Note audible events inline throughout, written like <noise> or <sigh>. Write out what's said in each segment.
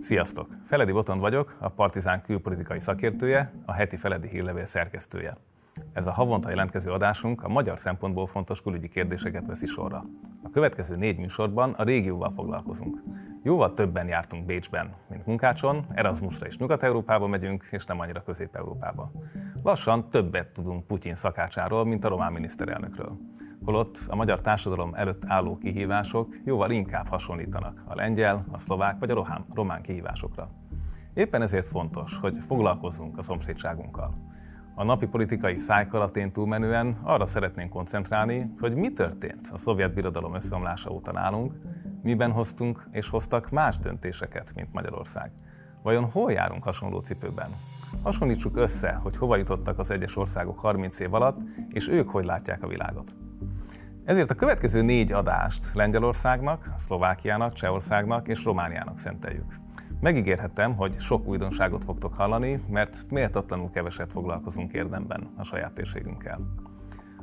Sziasztok! Feledi Botond vagyok, a Partizán külpolitikai szakértője, a heti Feledi hírlevél szerkesztője. Ez a havonta jelentkező adásunk a magyar szempontból fontos külügyi kérdéseket veszi sorra. A következő négy műsorban a régióval foglalkozunk. Jóval többen jártunk Bécsben, mint munkácson, Erasmusra is Nyugat-Európába megyünk, és nem annyira Közép-Európába. Lassan többet tudunk Putyin szakácsáról, mint a román miniszterelnökről holott a magyar társadalom előtt álló kihívások jóval inkább hasonlítanak a lengyel, a szlovák vagy a rohán, román kihívásokra. Éppen ezért fontos, hogy foglalkozzunk a szomszédságunkkal. A napi politikai szájkalatén túlmenően arra szeretnénk koncentrálni, hogy mi történt a szovjet birodalom összeomlása óta nálunk, miben hoztunk és hoztak más döntéseket, mint Magyarország. Vajon hol járunk hasonló cipőben? Hasonlítsuk össze, hogy hova jutottak az egyes országok 30 év alatt, és ők hogy látják a világot. Ezért a következő négy adást Lengyelországnak, Szlovákiának, Csehországnak és Romániának szenteljük. Megígérhetem, hogy sok újdonságot fogtok hallani, mert méltatlanul keveset foglalkozunk érdemben a saját térségünkkel.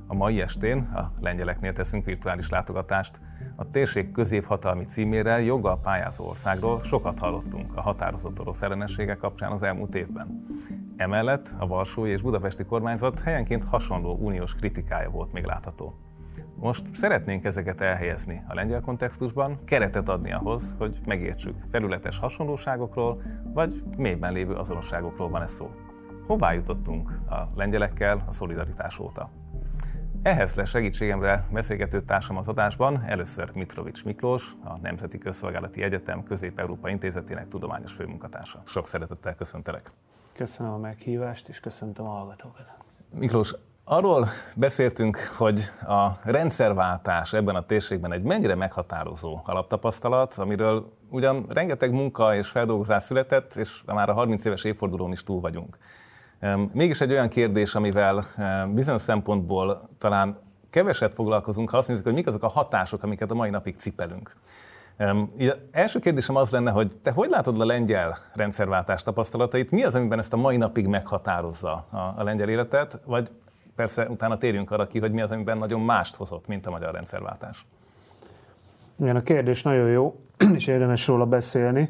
A mai estén a lengyeleknél teszünk virtuális látogatást. A térség középhatalmi címére joggal pályázó országról sokat hallottunk a határozott orosz ellenessége kapcsán az elmúlt évben. Emellett a Varsói és Budapesti kormányzat helyenként hasonló uniós kritikája volt még látható. Most szeretnénk ezeket elhelyezni a lengyel kontextusban, keretet adni ahhoz, hogy megértsük, területes hasonlóságokról, vagy mélyben lévő azonosságokról van ez szó. Hová jutottunk a lengyelekkel a szolidaritás óta? Ehhez lesz segítségemre beszélgető társam az adásban, először Mitrovics Miklós, a Nemzeti Közszolgálati Egyetem Közép-Európa Intézetének tudományos főmunkatársa. Sok szeretettel köszöntelek. Köszönöm a meghívást, és köszöntöm a hallgatókat. Miklós, Arról beszéltünk, hogy a rendszerváltás ebben a térségben egy mennyire meghatározó alaptapasztalat, amiről ugyan rengeteg munka és feldolgozás született, és már a 30 éves évfordulón is túl vagyunk. Mégis egy olyan kérdés, amivel bizonyos szempontból talán keveset foglalkozunk, ha azt nézzük, hogy mik azok a hatások, amiket a mai napig cipelünk. első kérdésem az lenne, hogy te hogy látod a lengyel rendszerváltás tapasztalatait? Mi az, amiben ezt a mai napig meghatározza a, a lengyel életet? Vagy persze utána térjünk arra ki, hogy mi az, amiben nagyon mást hozott, mint a magyar rendszerváltás. Igen, a kérdés nagyon jó, <clears throat> és érdemes róla beszélni.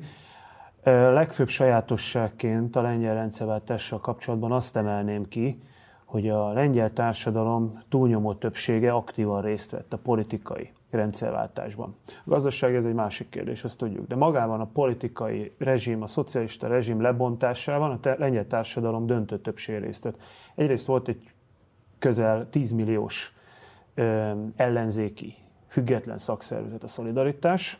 Legfőbb sajátosságként a lengyel rendszerváltással kapcsolatban azt emelném ki, hogy a lengyel társadalom túlnyomó többsége aktívan részt vett a politikai rendszerváltásban. A gazdaság ez egy másik kérdés, azt tudjuk, de magában a politikai rezsim, a szocialista rezsim lebontásában a lengyel társadalom döntő többség részt vett. Egyrészt volt egy közel 10 milliós ellenzéki, független szakszervezet a Szolidaritás.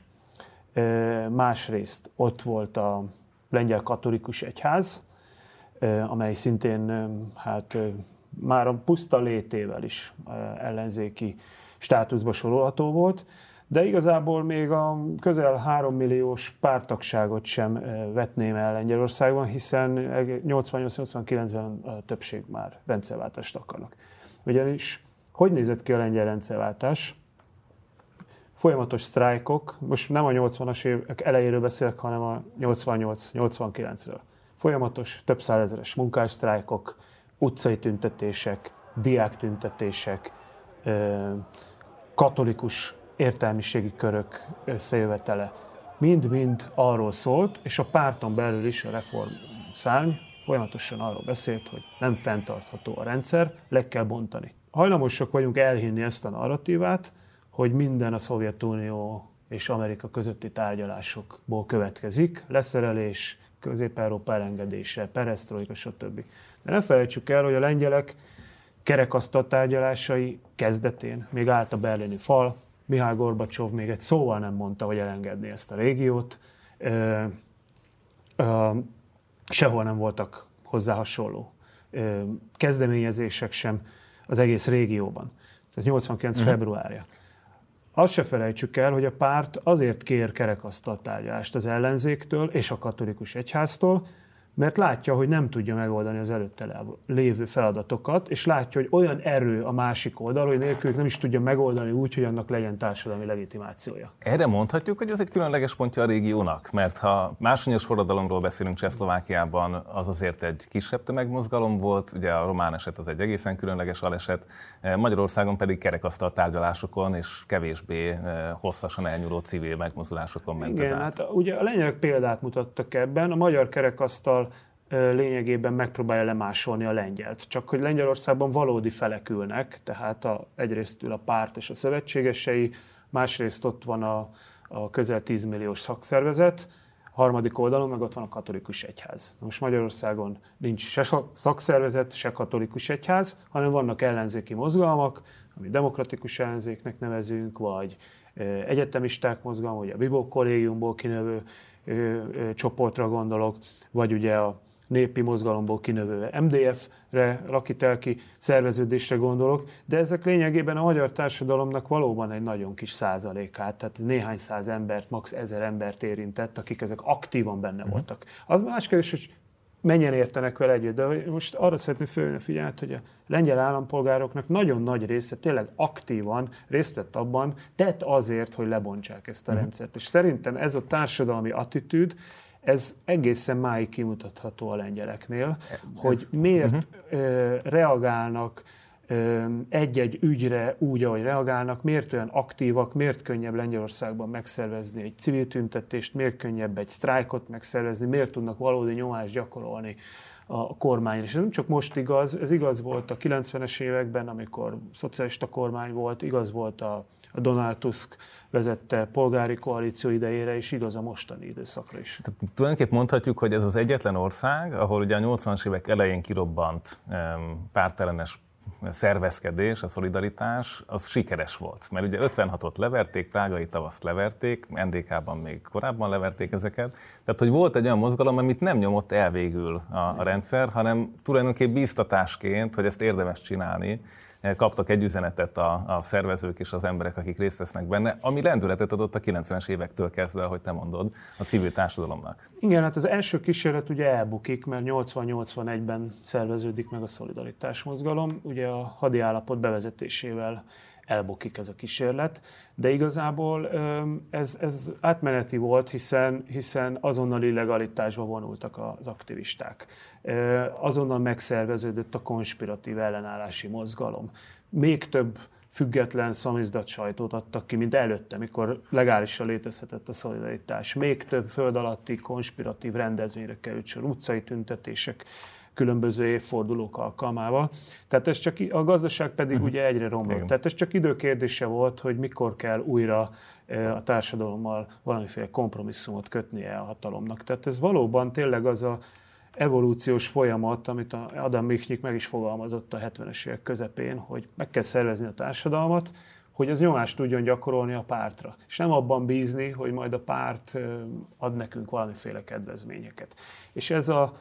Másrészt ott volt a lengyel katolikus egyház, amely szintén hát már a puszta létével is ellenzéki státuszba sorolható volt, de igazából még a közel 3 milliós pártagságot sem vetném el Lengyelországban, hiszen 88-89-ben a többség már rendszerváltást akarnak. Ugyanis hogy nézett ki a lengyel rendszerváltás? Folyamatos sztrájkok, most nem a 80-as évek elejéről beszélek, hanem a 88-89-ről. Folyamatos, több százezeres munkássztrájkok, utcai tüntetések, diák tüntetések, katolikus értelmiségi körök összejövetele. Mind-mind arról szólt, és a párton belül is a reform szárny folyamatosan arról beszélt, hogy nem fenntartható a rendszer, le kell bontani. Hajlamosak vagyunk elhinni ezt a narratívát, hogy minden a Szovjetunió és Amerika közötti tárgyalásokból következik, leszerelés, Közép-Európa elengedése, perestroika, stb. De ne felejtsük el, hogy a lengyelek kerekasztal tárgyalásai kezdetén még állt a berlini fal, Mihály Gorbacsov még egy szóval nem mondta, hogy elengedni ezt a régiót. Ö, ö, sehol nem voltak hozzá hasonló ö, kezdeményezések sem az egész régióban. Tehát 89. Uh-huh. februárja. Azt se felejtsük el, hogy a párt azért kér kerekasztal tárgyalást az ellenzéktől és a katolikus egyháztól, mert látja, hogy nem tudja megoldani az előtte lévő feladatokat, és látja, hogy olyan erő a másik oldal, hogy nélkülük nem is tudja megoldani úgy, hogy annak legyen társadalmi legitimációja. Erre mondhatjuk, hogy ez egy különleges pontja a régiónak, mert ha másonyos forradalomról beszélünk Csehszlovákiában, az azért egy kisebb tömegmozgalom volt, ugye a román eset az egy egészen különleges aleset, Magyarországon pedig kerekasztal tárgyalásokon és kevésbé eh, hosszasan elnyúló civil megmozdulásokon ment Igen, hát ugye a lényeg példát mutattak ebben, a magyar kerekasztal lényegében megpróbálja lemásolni a lengyelt. Csak hogy Lengyelországban valódi felek ülnek, tehát a, egyrészt ül a párt és a szövetségesei, másrészt ott van a, a közel 10 milliós szakszervezet, harmadik oldalon meg ott van a katolikus egyház. Most Magyarországon nincs se szakszervezet, se katolikus egyház, hanem vannak ellenzéki mozgalmak, amit demokratikus ellenzéknek nevezünk, vagy egyetemisták mozgalma, vagy a Bibó kollégiumból kinövő csoportra gondolok, vagy ugye a népi mozgalomból kinövő MDF-re, lakitelki szerveződésre gondolok, de ezek lényegében a magyar társadalomnak valóban egy nagyon kis százalékát, tehát néhány száz embert, max. ezer embert érintett, akik ezek aktívan benne uh-huh. voltak. Az más kérdés, hogy mennyien értenek vele együtt, de most arra szeretném fölvenni a figyelmet, hogy a lengyel állampolgároknak nagyon nagy része tényleg aktívan részt vett abban, tett azért, hogy lebontsák ezt a uh-huh. rendszert. És szerintem ez a társadalmi attitűd, ez egészen máig kimutatható a lengyeleknél, ez, hogy miért uh-huh. reagálnak egy-egy ügyre úgy, ahogy reagálnak, miért olyan aktívak, miért könnyebb Lengyelországban megszervezni egy civil tüntetést, miért könnyebb egy sztrájkot megszervezni, miért tudnak valódi nyomást gyakorolni a kormányra. És ez nem csak most igaz, ez igaz volt a 90-es években, amikor szocialista kormány volt, igaz volt a, a Donald Tusk vezette polgári koalíció idejére, és igaz a mostani időszakra is. Tehát tulajdonképpen mondhatjuk, hogy ez az egyetlen ország, ahol ugye a 80-as évek elején kirobbant pártellenes szervezkedés, a szolidaritás, az sikeres volt. Mert ugye 56-ot leverték, Prágai tavaszt leverték, NDK-ban még korábban leverték ezeket. Tehát, hogy volt egy olyan mozgalom, amit nem nyomott el végül a, a rendszer, hanem tulajdonképpen bíztatásként, hogy ezt érdemes csinálni, kaptak egy üzenetet a, a szervezők és az emberek, akik részt vesznek benne, ami lendületet adott a 90-es évektől kezdve, ahogy te mondod, a civil társadalomnak. Igen, hát az első kísérlet ugye elbukik, mert 80-81-ben szerveződik meg a szolidaritás mozgalom, ugye a hadi állapot bevezetésével elbukik ez a kísérlet, de igazából ez, ez átmeneti volt, hiszen, hiszen azonnal illegalitásba vonultak az aktivisták. Azonnal megszerveződött a konspiratív ellenállási mozgalom. Még több független szamizdat sajtót adtak ki, mint előtte, mikor legálisan létezhetett a szolidaritás. Még több föld alatti konspiratív rendezvényre került sor, utcai tüntetések, különböző évfordulók alkalmával. Tehát ez csak, a gazdaság pedig uh-huh. ugye egyre romlott. Igen. Tehát ez csak időkérdése volt, hogy mikor kell újra a társadalommal valamiféle kompromisszumot kötnie a hatalomnak. Tehát ez valóban tényleg az a evolúciós folyamat, amit Adam Michnik meg is fogalmazott a 70-es évek közepén, hogy meg kell szervezni a társadalmat, hogy az nyomást tudjon gyakorolni a pártra. És nem abban bízni, hogy majd a párt ad nekünk valamiféle kedvezményeket. És ez a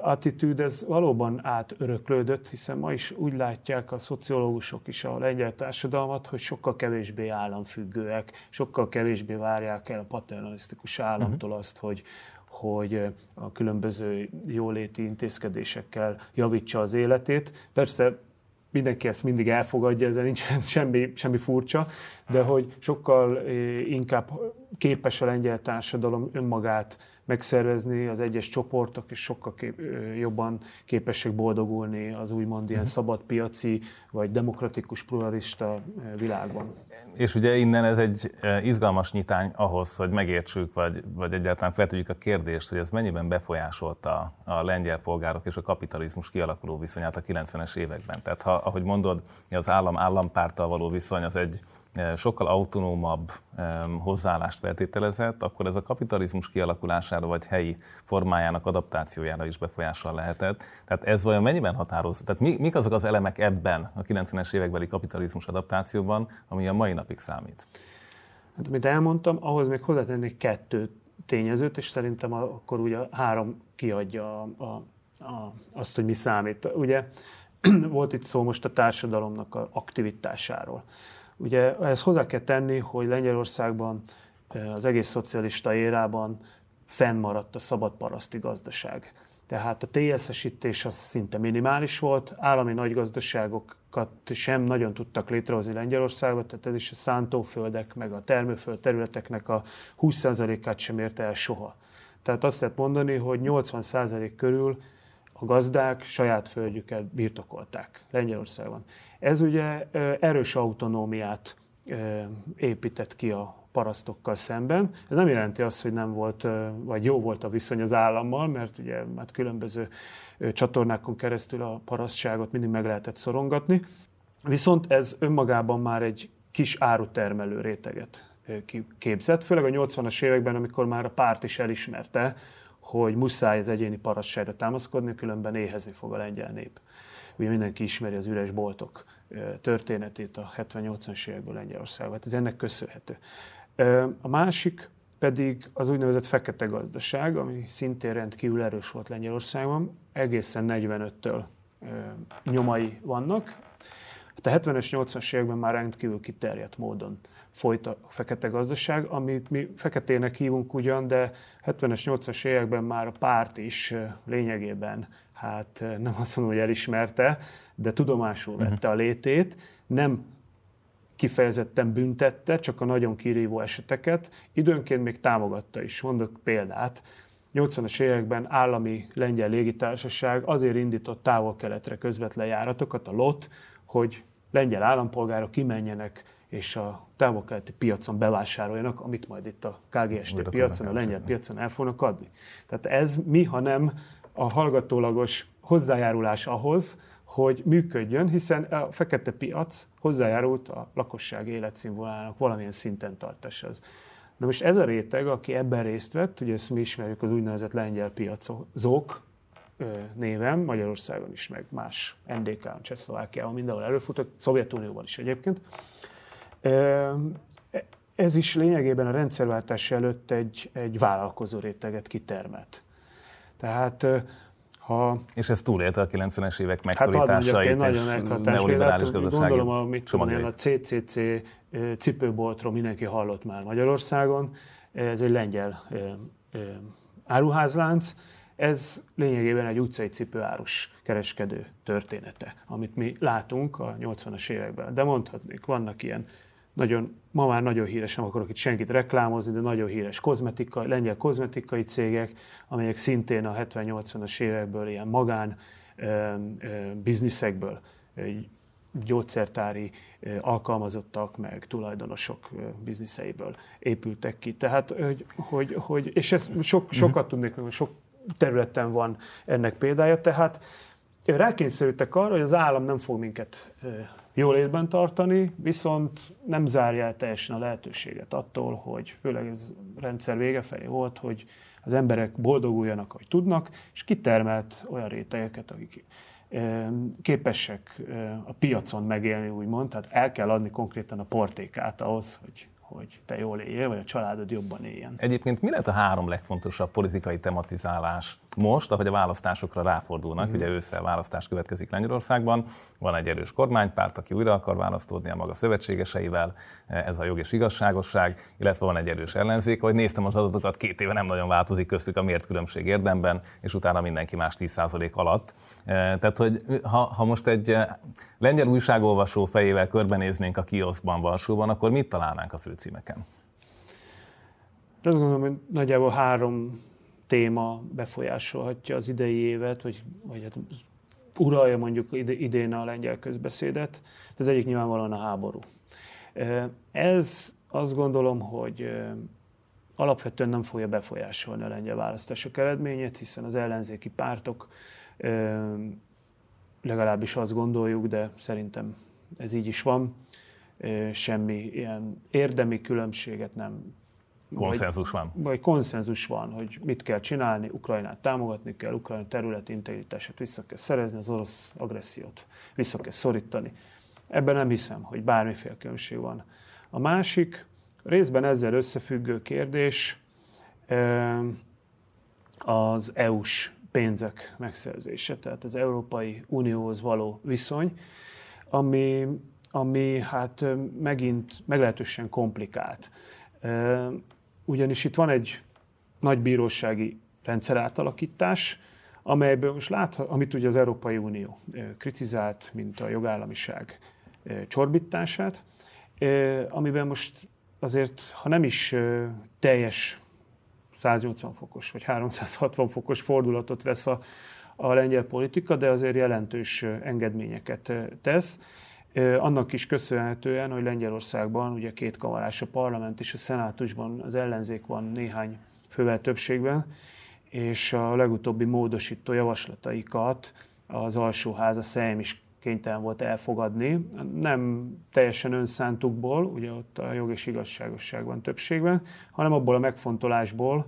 attitűd, ez valóban átöröklődött, hiszen ma is úgy látják a szociológusok is a lengyel társadalmat, hogy sokkal kevésbé államfüggőek, sokkal kevésbé várják el a paternalisztikus államtól mhm. azt, hogy, hogy a különböző jóléti intézkedésekkel javítsa az életét. Persze mindenki ezt mindig elfogadja, ezzel nincs <laughs> semmi, semmi furcsa, de hogy sokkal inkább képes a lengyel társadalom önmagát megszervezni, az egyes csoportok is sokkal kép, jobban képesek boldogulni az úgymond ilyen mhm. szabadpiaci vagy demokratikus pluralista világban. És ugye innen ez egy izgalmas nyitány ahhoz, hogy megértsük, vagy, vagy egyáltalán feltegyük a kérdést, hogy ez mennyiben befolyásolta a lengyel polgárok és a kapitalizmus kialakuló viszonyát a 90-es években. Tehát ha, ahogy mondod, az állam-állampárttal való viszony az egy sokkal autonómabb hozzáállást feltételezett, akkor ez a kapitalizmus kialakulására vagy helyi formájának adaptációjára is befolyással lehetett. Tehát ez vajon mennyiben határoz? Tehát mi, mik azok az elemek ebben a 90-es évekbeli kapitalizmus adaptációban, ami a mai napig számít? Hát, amit elmondtam, ahhoz még hozzátennék kettő tényezőt, és szerintem akkor ugye három kiadja a, a, a, azt, hogy mi számít. Ugye <clears throat> volt itt szó most a társadalomnak a aktivitásáról. Ugye ezt hozzá kell tenni, hogy Lengyelországban az egész szocialista érában fennmaradt a szabad paraszti gazdaság. Tehát a TSZ-esítés az szinte minimális volt, állami nagygazdaságokat sem nagyon tudtak létrehozni Lengyelországban, tehát ez is a szántóföldek, meg a termőföld területeknek a 20%-át sem érte el soha. Tehát azt lehet mondani, hogy 80% körül a gazdák saját földjüket birtokolták Lengyelországban. Ez ugye erős autonómiát épített ki a parasztokkal szemben. Ez nem jelenti azt, hogy nem volt, vagy jó volt a viszony az állammal, mert ugye hát különböző csatornákon keresztül a parasztságot mindig meg lehetett szorongatni. Viszont ez önmagában már egy kis árutermelő réteget képzett, főleg a 80-as években, amikor már a párt is elismerte, hogy muszáj az egyéni parasztságra támaszkodni, különben éhezni fog a lengyel nép. Ugye mindenki ismeri az üres boltok történetét a 70-80-as évekből Lengyelországban. Hát ez ennek köszönhető. A másik pedig az úgynevezett fekete gazdaság, ami szintén rendkívül erős volt Lengyelországban, egészen 45-től nyomai vannak. Hát a 70-es, 80-as években már rendkívül kiterjedt módon folyt a fekete gazdaság, amit mi feketének hívunk ugyan, de 70-es, 80-as években már a párt is lényegében, hát nem azt mondom, hogy elismerte, de tudomásul mhm. vette a létét, nem kifejezetten büntette, csak a nagyon kirívó eseteket, időnként még támogatta is. Mondok példát, 80-as években állami lengyel légitársaság azért indított távol-keletre közvetlen járatokat, a LOT, hogy lengyel állampolgárok kimenjenek és a távol-keleti piacon bevásároljanak, amit majd itt a KGST piacon, a lengyel piacon el fognak adni. Tehát ez mi, ha nem a hallgatólagos hozzájárulás ahhoz, hogy működjön, hiszen a fekete piac hozzájárult a lakosság életszínvonalának valamilyen szinten tartáshoz. Na most ez a réteg, aki ebben részt vett, ugye ezt mi ismerjük az úgynevezett lengyel piacok néven, Magyarországon is, meg más NDK-on, Csehszlovákiában, mindenhol előfutott, Szovjetunióban is egyébként. Ez is lényegében a rendszerváltás előtt egy, egy vállalkozó réteget kitermelt. Tehát ha... És ez túlélte a 90-es évek megszorításait hát, és nagyon neoliberális gazdasági Gondolom, a, mit tudom én, a CCC cipőboltról mindenki hallott már Magyarországon. Ez egy lengyel áruházlánc. Ez lényegében egy utcai cipőárus kereskedő története, amit mi látunk a 80-as években. De mondhatnék, vannak ilyen nagyon, ma már nagyon híres, nem akarok itt senkit reklámozni, de nagyon híres kozmetikai, lengyel kozmetikai cégek, amelyek szintén a 70-80-as évekből ilyen magán ö, ö, bizniszekből gyógyszertári alkalmazottak, meg tulajdonosok bizniszeiből épültek ki. Tehát, hogy, hogy, hogy és ez sok, mhm. sokat tudnék, sok területen van ennek példája, tehát rákényszerültek arra, hogy az állam nem fog minket jól életben tartani, viszont nem zárja el teljesen a lehetőséget attól, hogy főleg ez rendszer vége felé volt, hogy az emberek boldoguljanak, ahogy tudnak, és kitermelt olyan rétegeket, akik képesek a piacon megélni, úgymond, tehát el kell adni konkrétan a portékát ahhoz, hogy hogy te jól éljél, vagy a családod jobban éljen. Egyébként mi lett a három legfontosabb politikai tematizálás most, ahogy a választásokra ráfordulnak? Mm. Ugye ősszel választás következik Lengyelországban, van egy erős kormánypárt, aki újra akar választódni a maga szövetségeseivel, ez a jog és igazságosság, illetve van egy erős ellenzék, hogy néztem az adatokat, két éve nem nagyon változik köztük a mért különbség érdemben, és utána mindenki más 10% alatt. Tehát, hogy ha, ha most egy lengyel újságolvasó fejével körbenéznénk a kioszkban, Varsóban, akkor mit találnánk a főcímeken? Azt gondolom, hogy nagyjából három téma befolyásolhatja az idei évet, vagy, vagy hát uralja mondjuk idén a lengyel közbeszédet. Ez egyik nyilvánvalóan a háború. Ez azt gondolom, hogy alapvetően nem fogja befolyásolni a lengyel választások eredményét, hiszen az ellenzéki pártok legalábbis azt gondoljuk, de szerintem ez így is van, semmi ilyen érdemi különbséget nem Konszenzus van. Vagy konszenzus van, hogy mit kell csinálni, Ukrajnát támogatni kell, Ukrajna területi integritását vissza kell szerezni, az orosz agressziót vissza kell szorítani. Ebben nem hiszem, hogy bármiféle különbség van. A másik, részben ezzel összefüggő kérdés az EU-s pénzek megszerzése, tehát az Európai Unióhoz való viszony, ami, ami hát megint meglehetősen komplikált. Ugyanis itt van egy nagy bírósági rendszerátalakítás, amelyből most láthat, amit ugye az Európai Unió kritizált, mint a jogállamiság csorbítását, amiben most azért, ha nem is teljes 180 fokos vagy 360 fokos fordulatot vesz a, a lengyel politika, de azért jelentős engedményeket tesz. Annak is köszönhetően, hogy Lengyelországban ugye két kamarás a parlament és a szenátusban az ellenzék van néhány fővel többségben, és a legutóbbi módosító javaslataikat az alsóház, a Szejm is kénytelen volt elfogadni. Nem teljesen önszántukból, ugye ott a jog és igazságosság van többségben, hanem abból a megfontolásból,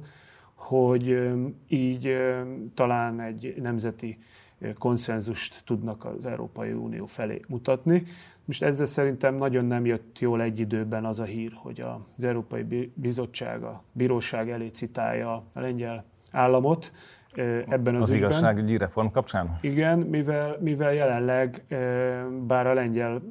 hogy így talán egy nemzeti konszenzust tudnak az Európai Unió felé mutatni. Most ezzel szerintem nagyon nem jött jól egy időben az a hír, hogy az Európai Bizottság, a bíróság elé citálja a lengyel államot, ebben az, az ügyben. igazságügyi reform kapcsán? Igen, mivel, mivel jelenleg, bár a lengyel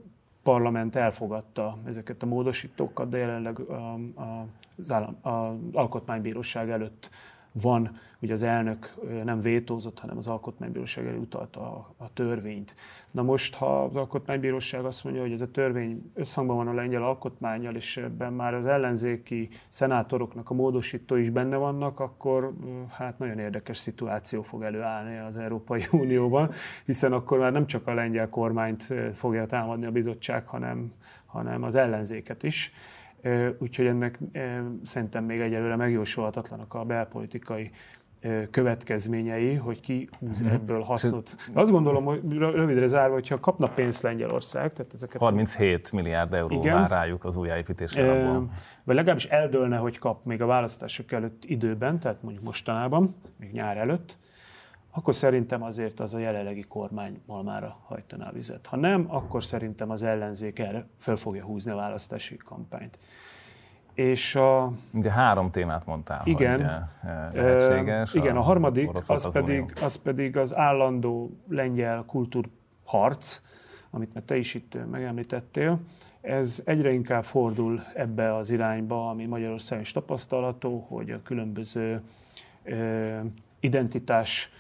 parlament elfogadta ezeket a módosítókat, de jelenleg a, a, az, állam, az alkotmánybíróság előtt van, ugye az elnök nem vétózott, hanem az alkotmánybíróság elé utalta a, a törvényt. Na most, ha az alkotmánybíróság azt mondja, hogy ez a törvény összhangban van a lengyel alkotmányjal, és ebben már az ellenzéki szenátoroknak a módosító is benne vannak, akkor hát nagyon érdekes szituáció fog előállni az Európai <laughs> Unióban, hiszen akkor már nem csak a lengyel kormányt fogja támadni a bizottság, hanem, hanem az ellenzéket is. Úgyhogy ennek szerintem még egyelőre megjósolhatatlanak a belpolitikai következményei, hogy ki húz mhm. ebből hasznot. Azt gondolom, hogy rövidre zárva, hogyha kapna pénzt Lengyelország, tehát ezeket... 37 milliárd euró igen, vár rájuk az újjáépítésre. Vagy legalábbis eldőlne, hogy kap még a választások előtt időben, tehát mondjuk mostanában, még nyár előtt, akkor szerintem azért az a jelenlegi kormány malmára hajtaná a vizet. Ha nem, akkor szerintem az ellenzék erre fel fogja húzni a választási kampányt. És a... Ugye három témát mondtál, igen, hogy eh, lehetséges. Igen, a, a harmadik, az, az, pedig, az pedig az állandó lengyel kultúrharc, amit te is itt megemlítettél. Ez egyre inkább fordul ebbe az irányba, ami Magyarországon is tapasztalható, hogy a különböző identitás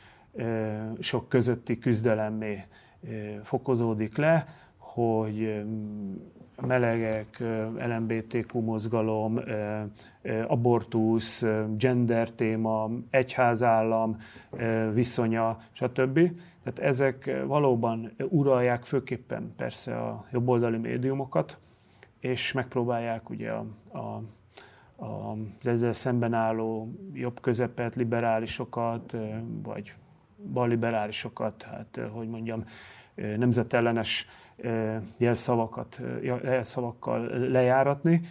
sok közötti küzdelemmé fokozódik le, hogy melegek, LMBTQ mozgalom, abortusz, gender téma, egyházállam viszonya, stb. Tehát ezek valóban uralják főképpen persze a jobboldali médiumokat, és megpróbálják ugye a, a az ezzel szemben álló jobb közepet, liberálisokat, vagy balliberálisokat, hát hogy mondjam, nemzetellenes jelszavakat, jelszavakkal lejáratni.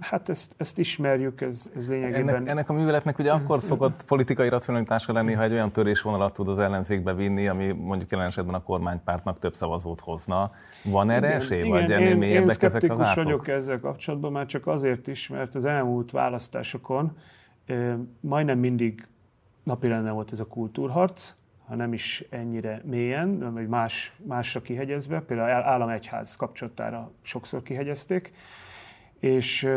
Hát ezt, ezt ismerjük, ez, ez lényegében... Ennek, ennek a műveletnek ugye akkor szokott politikai racionalitása lenni, ha egy olyan törésvonalat tud az ellenzékbe vinni, ami mondjuk jelen esetben a kormánypártnak több szavazót hozna. Van erre igen, esély, igen, vagy ennél mélyebbek ezek az átok? vagyok ezzel kapcsolatban, már csak azért is, mert az elmúlt választásokon majdnem mindig napirenden volt ez a kultúrharc, ha nem is ennyire mélyen, vagy más, másra kihegyezve, például állam-egyház kapcsolatára sokszor kihegyezték, és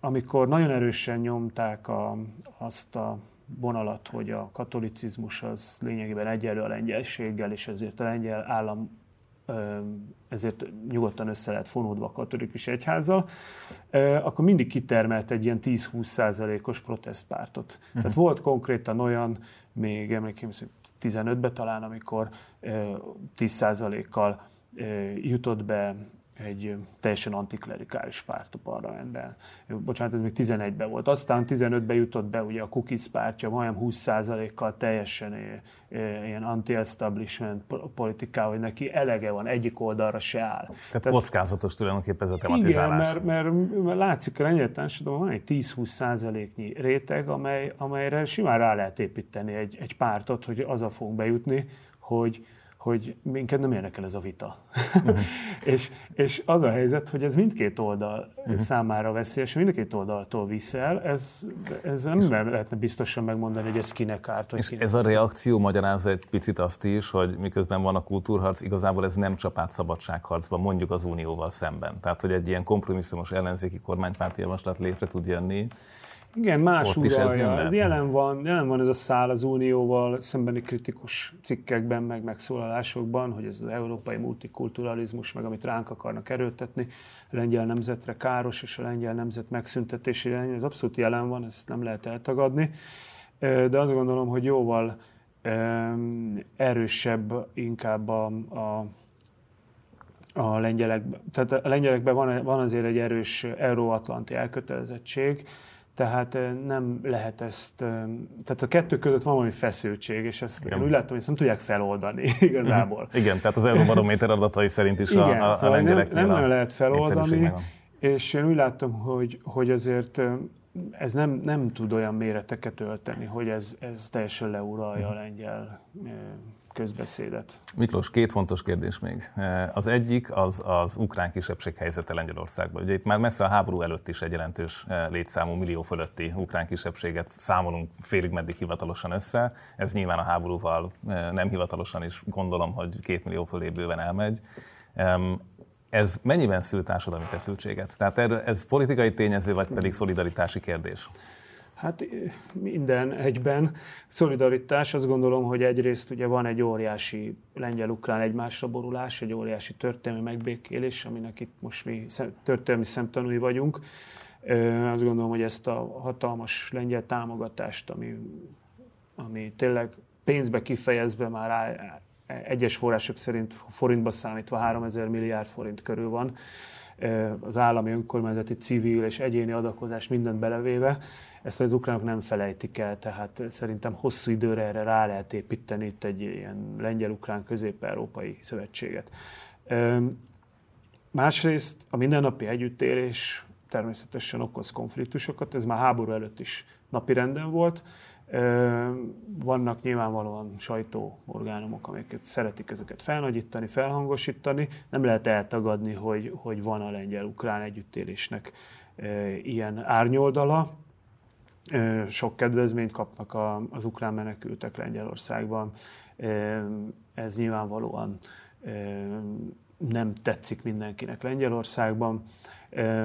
amikor nagyon erősen nyomták a, azt a vonalat, hogy a katolicizmus az lényegében egyenlő a lengyelséggel, és ezért a lengyel állam ezért nyugodtan össze lehet fonódva a katolikus egyházzal, akkor mindig kitermelt egy ilyen 10-20 százalékos protestpártot. Uh-huh. Tehát volt konkrétan olyan, még emlékeim szerint 15-ben talán, amikor 10%-kal jutott be egy teljesen antiklerikális párt a parlamentben. Bocsánat, ez még 11-ben volt. Aztán 15-ben jutott be ugye a Cookies pártja, majdnem 20%-kal teljesen ilyen anti-establishment politikával, hogy neki elege van, egyik oldalra se áll. Tehát, Tehát kockázatos tulajdonképpen ez a tematizálás. Igen, mert, mert, mert látszik, hogy lengyel társadalom van egy 10-20% nyi réteg, amely, amelyre simán rá lehet építeni egy, egy pártot, hogy az a fogunk bejutni, hogy, hogy minket nem érdekel ez a vita. Uh-huh. <laughs> és, és az a helyzet, hogy ez mindkét oldal uh-huh. számára veszélyes, mindkét oldaltól viszel, ez, ez nem és lehetne biztosan megmondani, hogy ez kinek árt. és kinek ez a reakció magyarázza egy picit azt is, hogy miközben van a kultúrharc, igazából ez nem csapát szabadságharcba, mondjuk az Unióval szemben. Tehát, hogy egy ilyen kompromisszumos ellenzéki kormánypárti javaslat létre tud jönni, Igen, más Ott uralja. Jelen van, jelen van ez a szál az Unióval szembeni kritikus cikkekben, meg megszólalásokban, hogy ez az európai multikulturalizmus, meg amit ránk akarnak erőltetni, a lengyel nemzetre káros, és a lengyel nemzet megszüntetésére, ez abszolút jelen van, ezt nem lehet eltagadni. De azt gondolom, hogy jóval erősebb inkább a, a a lengyelekben. Tehát a lengyelekben van, van azért egy erős euróatlanti elkötelezettség, tehát nem lehet ezt, tehát a kettő között van valami feszültség, és ezt Igen. úgy látom, hogy ezt nem tudják feloldani <laughs> igazából. Igen, tehát az Euróbarométer adatai szerint is Igen, a, a, szóval a nem, nem nagyon lehet feloldani, és én úgy látom, hogy, hogy azért ez nem, nem tud olyan méreteket ölteni, hogy ez, ez teljesen leuralja a lengyel közbeszédet. Miklós, két fontos kérdés még. Az egyik az az ukrán kisebbség helyzete Lengyelországban. Ugye itt már messze a háború előtt is egy jelentős létszámú millió fölötti ukrán kisebbséget számolunk félig meddig hivatalosan össze. Ez nyilván a háborúval nem hivatalosan is gondolom, hogy két millió fölé bőven elmegy. Ez mennyiben szül társadalmi feszültséget? Tehát ez politikai tényező, vagy pedig szolidaritási kérdés? Hát minden egyben. Szolidaritás, azt gondolom, hogy egyrészt ugye van egy óriási lengyel-ukrán egymásra borulás, egy óriási történelmi megbékélés, aminek itt most mi történelmi szemtanúi vagyunk. Azt gondolom, hogy ezt a hatalmas lengyel támogatást, ami, ami tényleg pénzbe kifejezve már áll, egyes források szerint forintba számítva 3000 milliárd forint körül van, az állami önkormányzati, civil és egyéni adakozás mindent belevéve, ezt az ukránok nem felejtik el, tehát szerintem hosszú időre erre rá lehet építeni itt egy ilyen lengyel-ukrán közép-európai szövetséget. Másrészt a mindennapi együttélés természetesen okoz konfliktusokat, ez már háború előtt is napirenden volt. Vannak nyilvánvalóan sajtóorgánumok, amiket szeretik ezeket felnagyítani, felhangosítani. Nem lehet eltagadni, hogy, hogy van a lengyel-ukrán együttélésnek ilyen árnyoldala sok kedvezményt kapnak az ukrán menekültek Lengyelországban. Ez nyilvánvalóan nem tetszik mindenkinek Lengyelországban,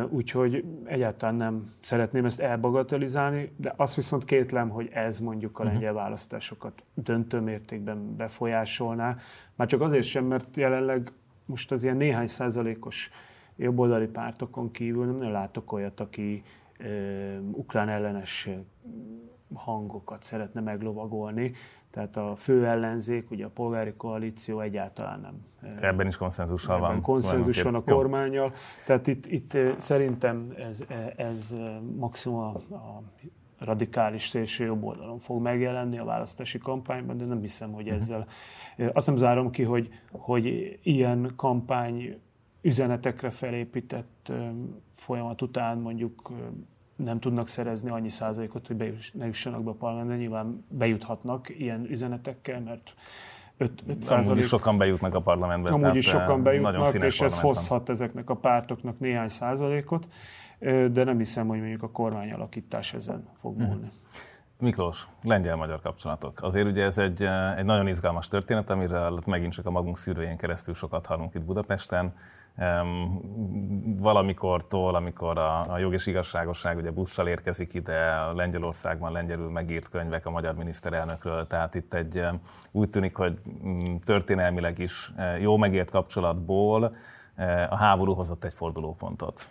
úgyhogy egyáltalán nem szeretném ezt elbagatelizálni, de azt viszont kétlem, hogy ez mondjuk a mhm. lengyel választásokat döntő mértékben befolyásolná. Már csak azért sem, mert jelenleg most az ilyen néhány százalékos jobboldali pártokon kívül nem látok olyat, aki ukrán ellenes hangokat szeretne meglovagolni. Tehát a fő ellenzék, ugye a polgári koalíció egyáltalán nem. Ebben is konszenzussal van. Konszenzus van a kormányjal. Tehát itt, itt szerintem ez, ez maximum a, a radikális szélső jobb oldalon fog megjelenni a választási kampányban, de nem hiszem, hogy mhm. ezzel. Azt nem zárom ki, hogy, hogy ilyen kampány üzenetekre felépített folyamat után mondjuk nem tudnak szerezni annyi százalékot, hogy bejuss, ne jussanak be a parlamentbe. Nyilván bejuthatnak ilyen üzenetekkel, mert 5, 5 százalék... Amúgy is sokan bejutnak a parlamentbe. Amúgy is sokan eh, bejutnak, és ez hozhat ezeknek a pártoknak néhány százalékot, de nem hiszem, hogy mondjuk a kormányalakítás ezen fog mhm. múlni. Miklós, lengyel-magyar kapcsolatok. Azért ugye ez egy, eh, egy nagyon izgalmas történet, amiről megint csak a magunk szűrőjén keresztül sokat hallunk itt Budapesten valamikortól, amikor a, a jog és igazságosság ugye busszal érkezik ide, Lengyelországban lengyelül megírt könyvek a magyar miniszterelnökről, tehát itt egy úgy tűnik, hogy mm, történelmileg is e, jó megért kapcsolatból e, a háború hozott egy fordulópontot.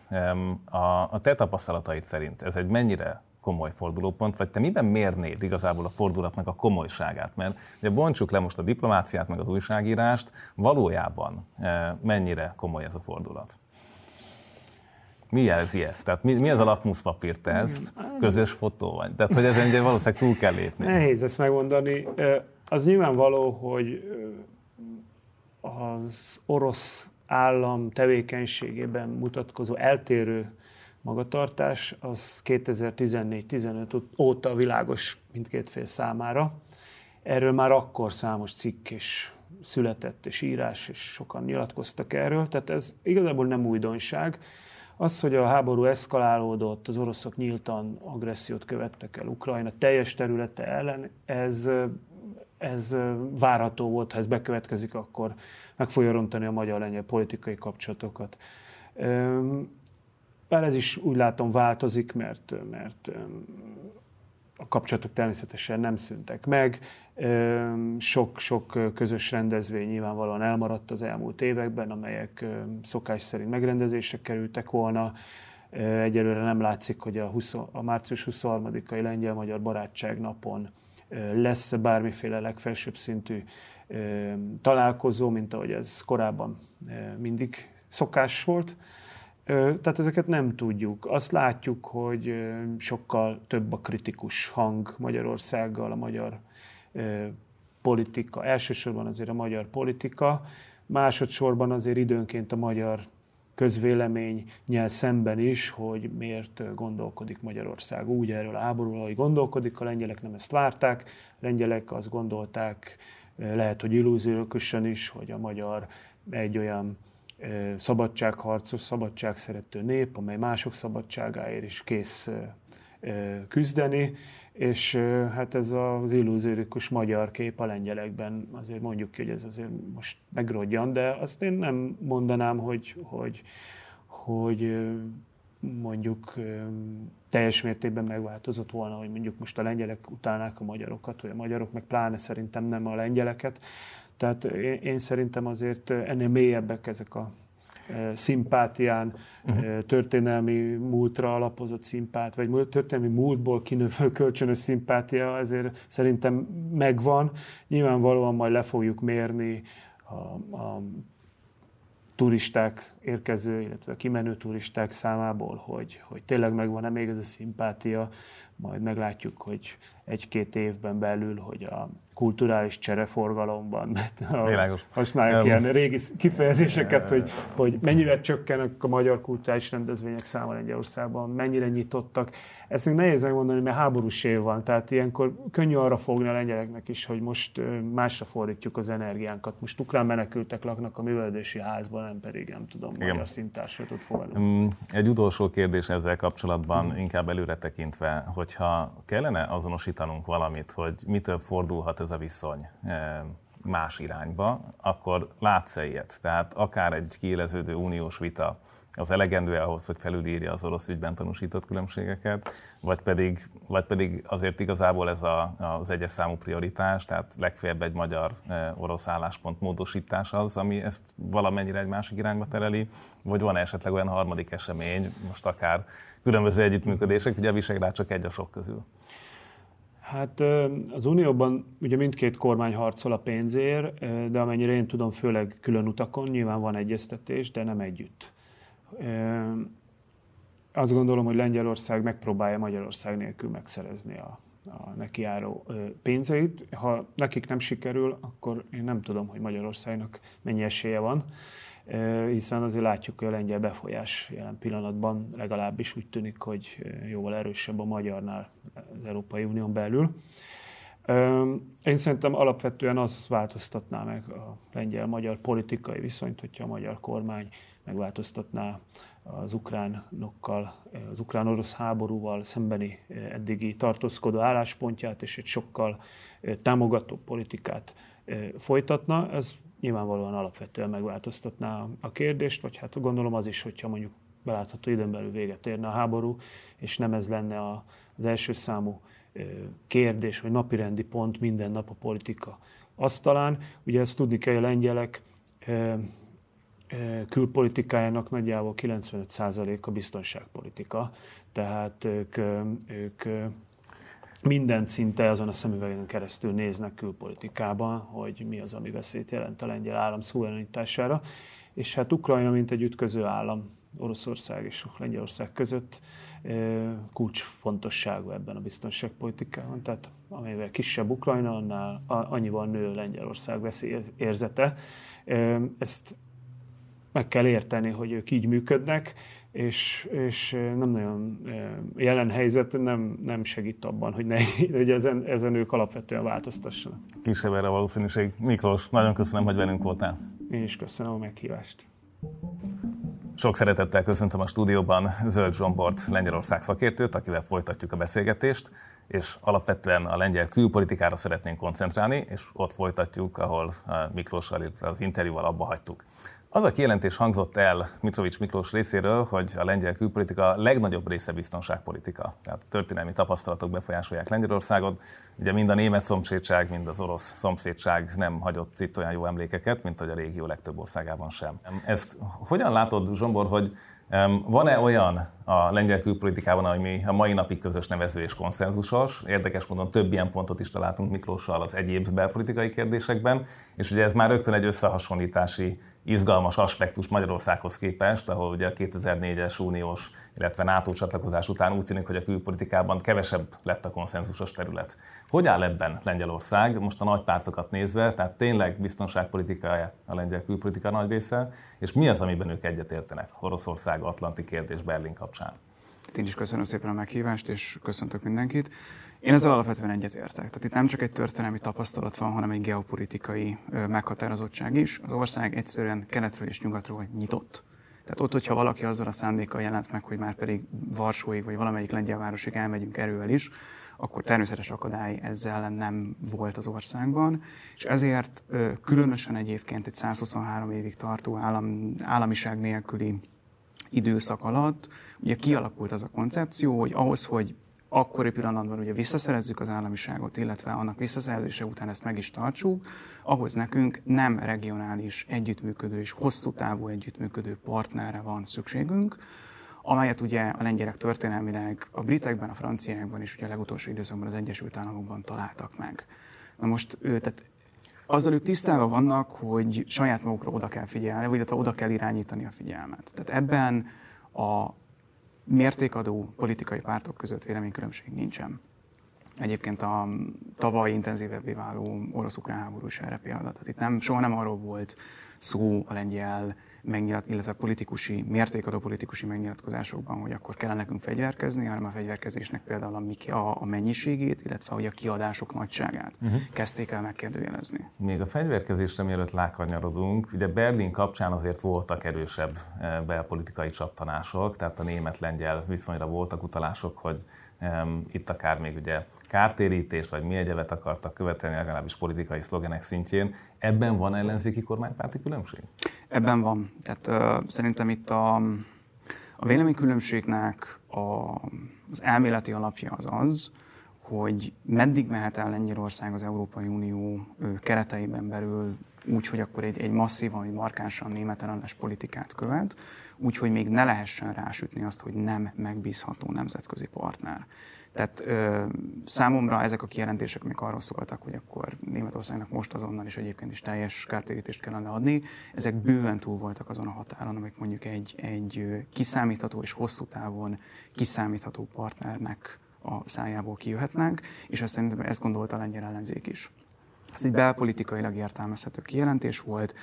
A, a te tapasztalataid szerint ez egy mennyire komoly fordulópont, vagy te miben mérnéd igazából a fordulatnak a komolyságát? Mert ugye bontsuk le most a diplomáciát, meg az újságírást, valójában eh, mennyire komoly ez a fordulat? Mi jelzi ezt? Tehát mi, mi az a lakmuszpapír teszt? Közös fotó vagy? Tehát, hogy ezen ugye valószínűleg túl kell lépni. Nehéz ezt megmondani. Az nyilvánvaló, hogy az orosz állam tevékenységében mutatkozó eltérő magatartás, az 2014-15 óta világos mindkét fél számára. Erről már akkor számos cikk és született, és írás, és sokan nyilatkoztak erről, tehát ez igazából nem újdonság. Az, hogy a háború eszkalálódott, az oroszok nyíltan agressziót követtek el Ukrajna teljes területe ellen, ez, ez várható volt, ha ez bekövetkezik, akkor meg fogja rontani a magyar-lengyel politikai kapcsolatokat. Bár ez is úgy látom változik, mert, mert a kapcsolatok természetesen nem szűntek meg. Sok-sok közös rendezvény nyilvánvalóan elmaradt az elmúlt években, amelyek szokás szerint megrendezésre kerültek volna. Egyelőre nem látszik, hogy a, 20, a március 23-ai Lengyel-Magyar Barátság napon lesz bármiféle legfelsőbb szintű találkozó, mint ahogy ez korábban mindig szokás volt. Tehát ezeket nem tudjuk. Azt látjuk, hogy sokkal több a kritikus hang Magyarországgal, a magyar politika, elsősorban azért a magyar politika, másodszorban azért időnként a magyar közvéleménynyel szemben is, hogy miért gondolkodik Magyarország úgy erről a háborúról, hogy gondolkodik, a lengyelek nem ezt várták, a lengyelek azt gondolták, lehet, hogy illúziókösen is, hogy a magyar egy olyan szabadságharcos, szabadságszerető nép, amely mások szabadságáért is kész küzdeni, és hát ez az illúziórikus magyar kép a lengyelekben, azért mondjuk ki, hogy ez azért most megrodjan, de azt én nem mondanám, hogy, hogy, hogy mondjuk teljes mértékben megváltozott volna, hogy mondjuk most a lengyelek utálnák a magyarokat, vagy a magyarok meg pláne szerintem nem a lengyeleket. Tehát én, szerintem azért ennél mélyebbek ezek a szimpátián, uh-huh. történelmi múltra alapozott szimpát, vagy történelmi múltból kinövő kölcsönös szimpátia azért szerintem megvan. Nyilvánvalóan majd le fogjuk mérni a, a turisták érkező, illetve kimenő turisták számából, hogy, hogy tényleg megvan-e még ez a szimpátia, majd meglátjuk, hogy egy-két évben belül, hogy a kulturális csereforgalomban <laughs> Világos. használják ilyen régi kifejezéseket, hogy, hogy mennyire csökkenek a magyar kulturális rendezvények száma Lengyelországban, mennyire nyitottak. Ezt még nehéz megmondani, mert háborús év van, tehát ilyenkor könnyű arra fogni a lengyeleknek is, hogy most másra fordítjuk az energiánkat. Most ukrán menekültek laknak a művelődési házban, nem pedig, nem tudom, Igen. magyar szintársatot fogadunk. Egy utolsó kérdés ezzel kapcsolatban, hmm. inkább előre tekintve, hogyha kellene azonosítanunk valamit, hogy mitől fordulhat ez a viszony más irányba, akkor látsz-e ilyet? Tehát akár egy kiéleződő uniós vita az elegendő ahhoz, hogy felülírja az orosz ügyben tanúsított különbségeket, vagy pedig, vagy pedig azért igazából ez a, az egyes számú prioritás, tehát legfeljebb egy magyar-orosz álláspont módosítás az, ami ezt valamennyire egy másik irányba tereli, vagy van esetleg olyan harmadik esemény, most akár különböző együttműködések, ugye a Visegrád csak egy a sok közül. Hát az Unióban ugye mindkét kormány harcol a pénzért, de amennyire én tudom, főleg külön utakon, nyilván van egyeztetés, de nem együtt. Azt gondolom, hogy Lengyelország megpróbálja Magyarország nélkül megszerezni a, a neki járó pénzeit. Ha nekik nem sikerül, akkor én nem tudom, hogy Magyarországnak mennyi esélye van hiszen azért látjuk, hogy a lengyel befolyás jelen pillanatban legalábbis úgy tűnik, hogy jóval erősebb a magyarnál az Európai Unión belül. Én szerintem alapvetően az változtatná meg a lengyel-magyar politikai viszonyt, hogyha a magyar kormány megváltoztatná az ukránokkal, az ukrán-orosz háborúval szembeni eddigi tartózkodó álláspontját, és egy sokkal támogató politikát folytatna. Ez nyilvánvalóan alapvetően megváltoztatná a kérdést, vagy hát gondolom az is, hogyha mondjuk belátható időn belül véget érne a háború, és nem ez lenne az első számú kérdés, vagy napirendi pont minden nap a politika asztalán. Ugye ezt tudni kell, hogy a lengyelek külpolitikájának nagyjából 95% a biztonságpolitika, tehát ők, ők minden szinte azon a szemüvegen keresztül néznek külpolitikában, hogy mi az, ami veszélyt jelent a lengyel állam szuverenitására. És hát Ukrajna, mint egy ütköző állam Oroszország és Lengyelország között kulcsfontosságú ebben a biztonságpolitikában. Tehát amivel kisebb Ukrajna, annál annyival nő Lengyelország veszélyérzete. Ezt meg kell érteni, hogy ők így működnek, és, és nem nagyon jelen helyzet nem, nem segít abban, hogy, ne, <laughs> hogy ezen, ezen ők alapvetően változtassanak. Kisebb erre a valószínűség. Miklós, nagyon köszönöm, hogy velünk voltál. Én is köszönöm a meghívást. Sok szeretettel köszöntöm a stúdióban Zöld Zsombort, Lengyelország szakértőt, akivel folytatjuk a beszélgetést, és alapvetően a lengyel külpolitikára szeretnénk koncentrálni, és ott folytatjuk, ahol Miklóssal, az interjúval abba hagytuk. Az a kijelentés hangzott el Mitrovics Miklós részéről, hogy a lengyel külpolitika legnagyobb része biztonságpolitika. Tehát történelmi tapasztalatok befolyásolják Lengyelországot. Ugye mind a német szomszédság, mind az orosz szomszédság nem hagyott itt olyan jó emlékeket, mint hogy a régió legtöbb országában sem. Ezt hogyan látod, Zsombor, hogy van-e olyan a lengyel külpolitikában, ami a mai napig közös nevező és konszenzusos? Érdekes módon több ilyen pontot is találtunk Miklóssal az egyéb belpolitikai kérdésekben, és ugye ez már rögtön egy összehasonlítási izgalmas aspektus Magyarországhoz képest, ahol ugye a 2004-es uniós, illetve NATO csatlakozás után úgy tűnik, hogy a külpolitikában kevesebb lett a konszenzusos terület. Hogy áll ebben Lengyelország, most a nagy pártokat nézve, tehát tényleg biztonságpolitikája a lengyel külpolitika nagy része, és mi az, amiben ők egyetértenek Oroszország, Atlanti kérdés Berlin kapcsán? Én is köszönöm szépen a meghívást, és köszöntök mindenkit. Én ezzel alapvetően egyetértek. Tehát itt nem csak egy történelmi tapasztalat van, hanem egy geopolitikai meghatározottság is. Az ország egyszerűen keletről és nyugatról nyitott. Tehát ott, hogyha valaki azzal a szándékkal jelent meg, hogy már pedig Varsóig vagy valamelyik lengyel városig elmegyünk erővel is, akkor természetes akadály ezzel nem volt az országban, és ezért különösen egyébként egy 123 évig tartó állam, államiság nélküli időszak alatt ugye kialakult az a koncepció, hogy ahhoz, hogy akkori pillanatban ugye visszaszerezzük az államiságot, illetve annak visszaszerzése után ezt meg is tartsuk, ahhoz nekünk nem regionális együttműködő és hosszú távú együttműködő partnerre van szükségünk, amelyet ugye a lengyelek történelmileg a britekben, a franciákban és ugye a legutolsó időszakban az Egyesült Államokban találtak meg. Na most tehát azzal ők tisztában vannak, hogy saját magukra oda kell figyelni, vagy oda kell irányítani a figyelmet. Tehát ebben a mértékadó politikai pártok között véleménykülönbség nincsen. Egyébként a tavaly intenzívebbé váló orosz-ukrán háború is erre példa. Tehát itt nem, soha nem arról volt szó a lengyel megnyilat, illetve politikusi, mértékadó politikusi megnyilatkozásokban, hogy akkor kellene nekünk fegyverkezni, hanem a fegyverkezésnek például a, a, a mennyiségét, illetve hogy a kiadások nagyságát uh-huh. kezdték el megkérdőjelezni. Még a fegyverkezésre mielőtt lákanyarodunk, ugye Berlin kapcsán azért voltak erősebb eh, belpolitikai csattanások, tehát a német-lengyel viszonyra voltak utalások, hogy itt akár még ugye kártérítés, vagy mi egyebet akartak követelni, legalábbis politikai szlogenek szintjén. Ebben van ellenzéki kormánypárti különbség? Ebben van. Tehát uh, szerintem itt a, a véleménykülönbségnek a, az elméleti alapja az az, hogy meddig mehet el Lengyelország az Európai Unió kereteiben belül úgy, hogy akkor egy, egy masszívan, vagy markánsan német politikát követ, úgyhogy még ne lehessen rásütni azt, hogy nem megbízható nemzetközi partner. Tehát ö, számomra ezek a kijelentések még arról szóltak, hogy akkor Németországnak most azonnal is egyébként is teljes kártérítést kellene adni. Ezek bőven túl voltak azon a határon, amik mondjuk egy, egy kiszámítható és hosszú távon kiszámítható partnernek a szájából kijöhetnek, és azt szerintem ezt gondolta a lengyel ellenzék is. Ez egy belpolitikailag értelmezhető kijelentés volt.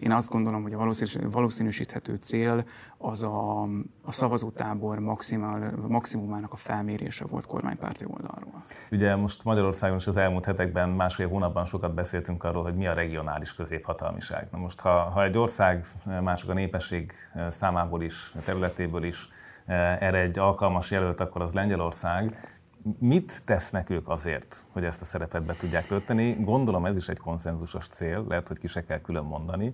Én azt gondolom, hogy a valószínűsíthető cél az a, a szavazótábor maximál, maximumának a felmérése volt kormánypárti oldalról. Ugye most Magyarországon is az elmúlt hetekben, másfél hónapban sokat beszéltünk arról, hogy mi a regionális középhatalmiság. Na most, ha, ha egy ország mások a népesség számából is, területéből is erre egy alkalmas jelölt, akkor az Lengyelország Mit tesznek ők azért, hogy ezt a szerepet be tudják tölteni? Gondolom ez is egy konszenzusos cél, lehet, hogy ki se kell külön mondani.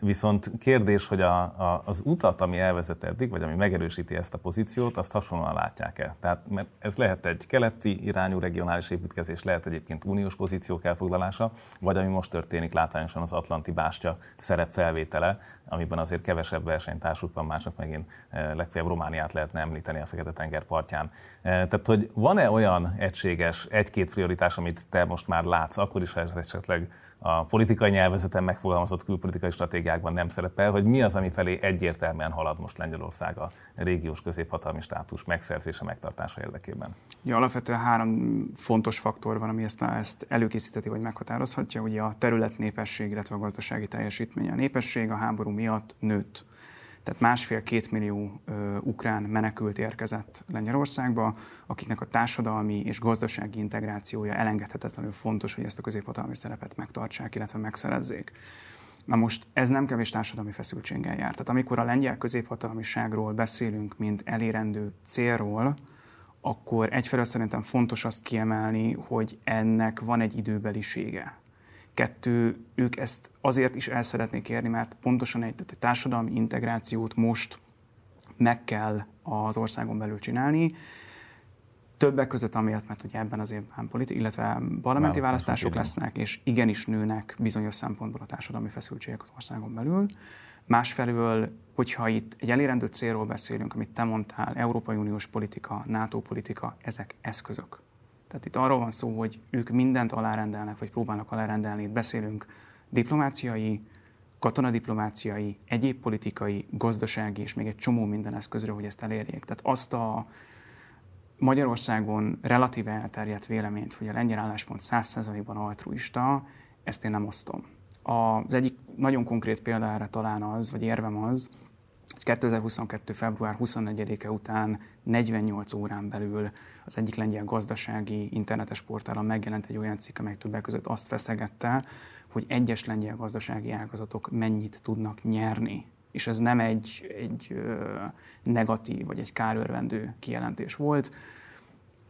Viszont kérdés, hogy a, a, az utat, ami elvezet eddig, vagy ami megerősíti ezt a pozíciót, azt hasonlóan látják-e? Tehát mert ez lehet egy keleti irányú regionális építkezés, lehet egyébként uniós pozíciók elfoglalása, vagy ami most történik látványosan az Atlanti bástya szerep felvétele, amiben azért kevesebb versenytársuk van, mások megint eh, legfeljebb Romániát lehetne említeni a Fekete-tenger partján. Eh, tehát, hogy van-e olyan egységes, egy-két prioritás, amit te most már látsz, akkor is, ha ez esetleg a politikai nyelvezeten megfogalmazott külpolitikai stratégiákban nem szerepel, hogy mi az, ami felé egyértelműen halad most Lengyelország a régiós középhatalmi státus megszerzése, megtartása érdekében? Ja, alapvetően három fontos faktor van, ami ezt, ezt előkészíteti vagy meghatározhatja. Ugye a terület népesség, illetve a gazdasági teljesítmény. A népesség a háború miatt nőtt tehát másfél-két millió ö, ukrán menekült érkezett Lengyelországba, akiknek a társadalmi és gazdasági integrációja elengedhetetlenül fontos, hogy ezt a középhatalmi szerepet megtartsák, illetve megszerezzék. Na most ez nem kevés társadalmi feszültséggel jár. Tehát amikor a lengyel középhatalmiságról beszélünk, mint elérendő célról, akkor egyfelől szerintem fontos azt kiemelni, hogy ennek van egy időbelisége Kettő, ők ezt azért is el szeretnék érni, mert pontosan egy, tehát egy társadalmi integrációt most meg kell az országon belül csinálni, Többek között amiatt, mert ugye ebben az évben politi- illetve parlamenti választások lesznek, és igenis nőnek bizonyos szempontból a társadalmi feszültségek az országon belül. Másfelől, hogyha itt egy elérendő célról beszélünk, amit te mondtál, Európai Uniós politika, NATO politika, ezek eszközök. Tehát itt arról van szó, hogy ők mindent alárendelnek, vagy próbálnak alárendelni. Itt beszélünk diplomáciai, katonadiplomáciai, egyéb politikai, gazdasági és még egy csomó minden eszközről, hogy ezt elérjék. Tehát azt a Magyarországon relatíve elterjedt véleményt, hogy a lengyel álláspont 100%-ban altruista, ezt én nem osztom. Az egyik nagyon konkrét példa erre talán az, vagy érvem az, hogy 2022. február 24-e után 48 órán belül az egyik lengyel gazdasági internetes portálon megjelent egy olyan cikk, amely többek között azt feszegette, hogy egyes lengyel gazdasági ágazatok mennyit tudnak nyerni. És ez nem egy, egy negatív vagy egy kárörvendő kijelentés volt,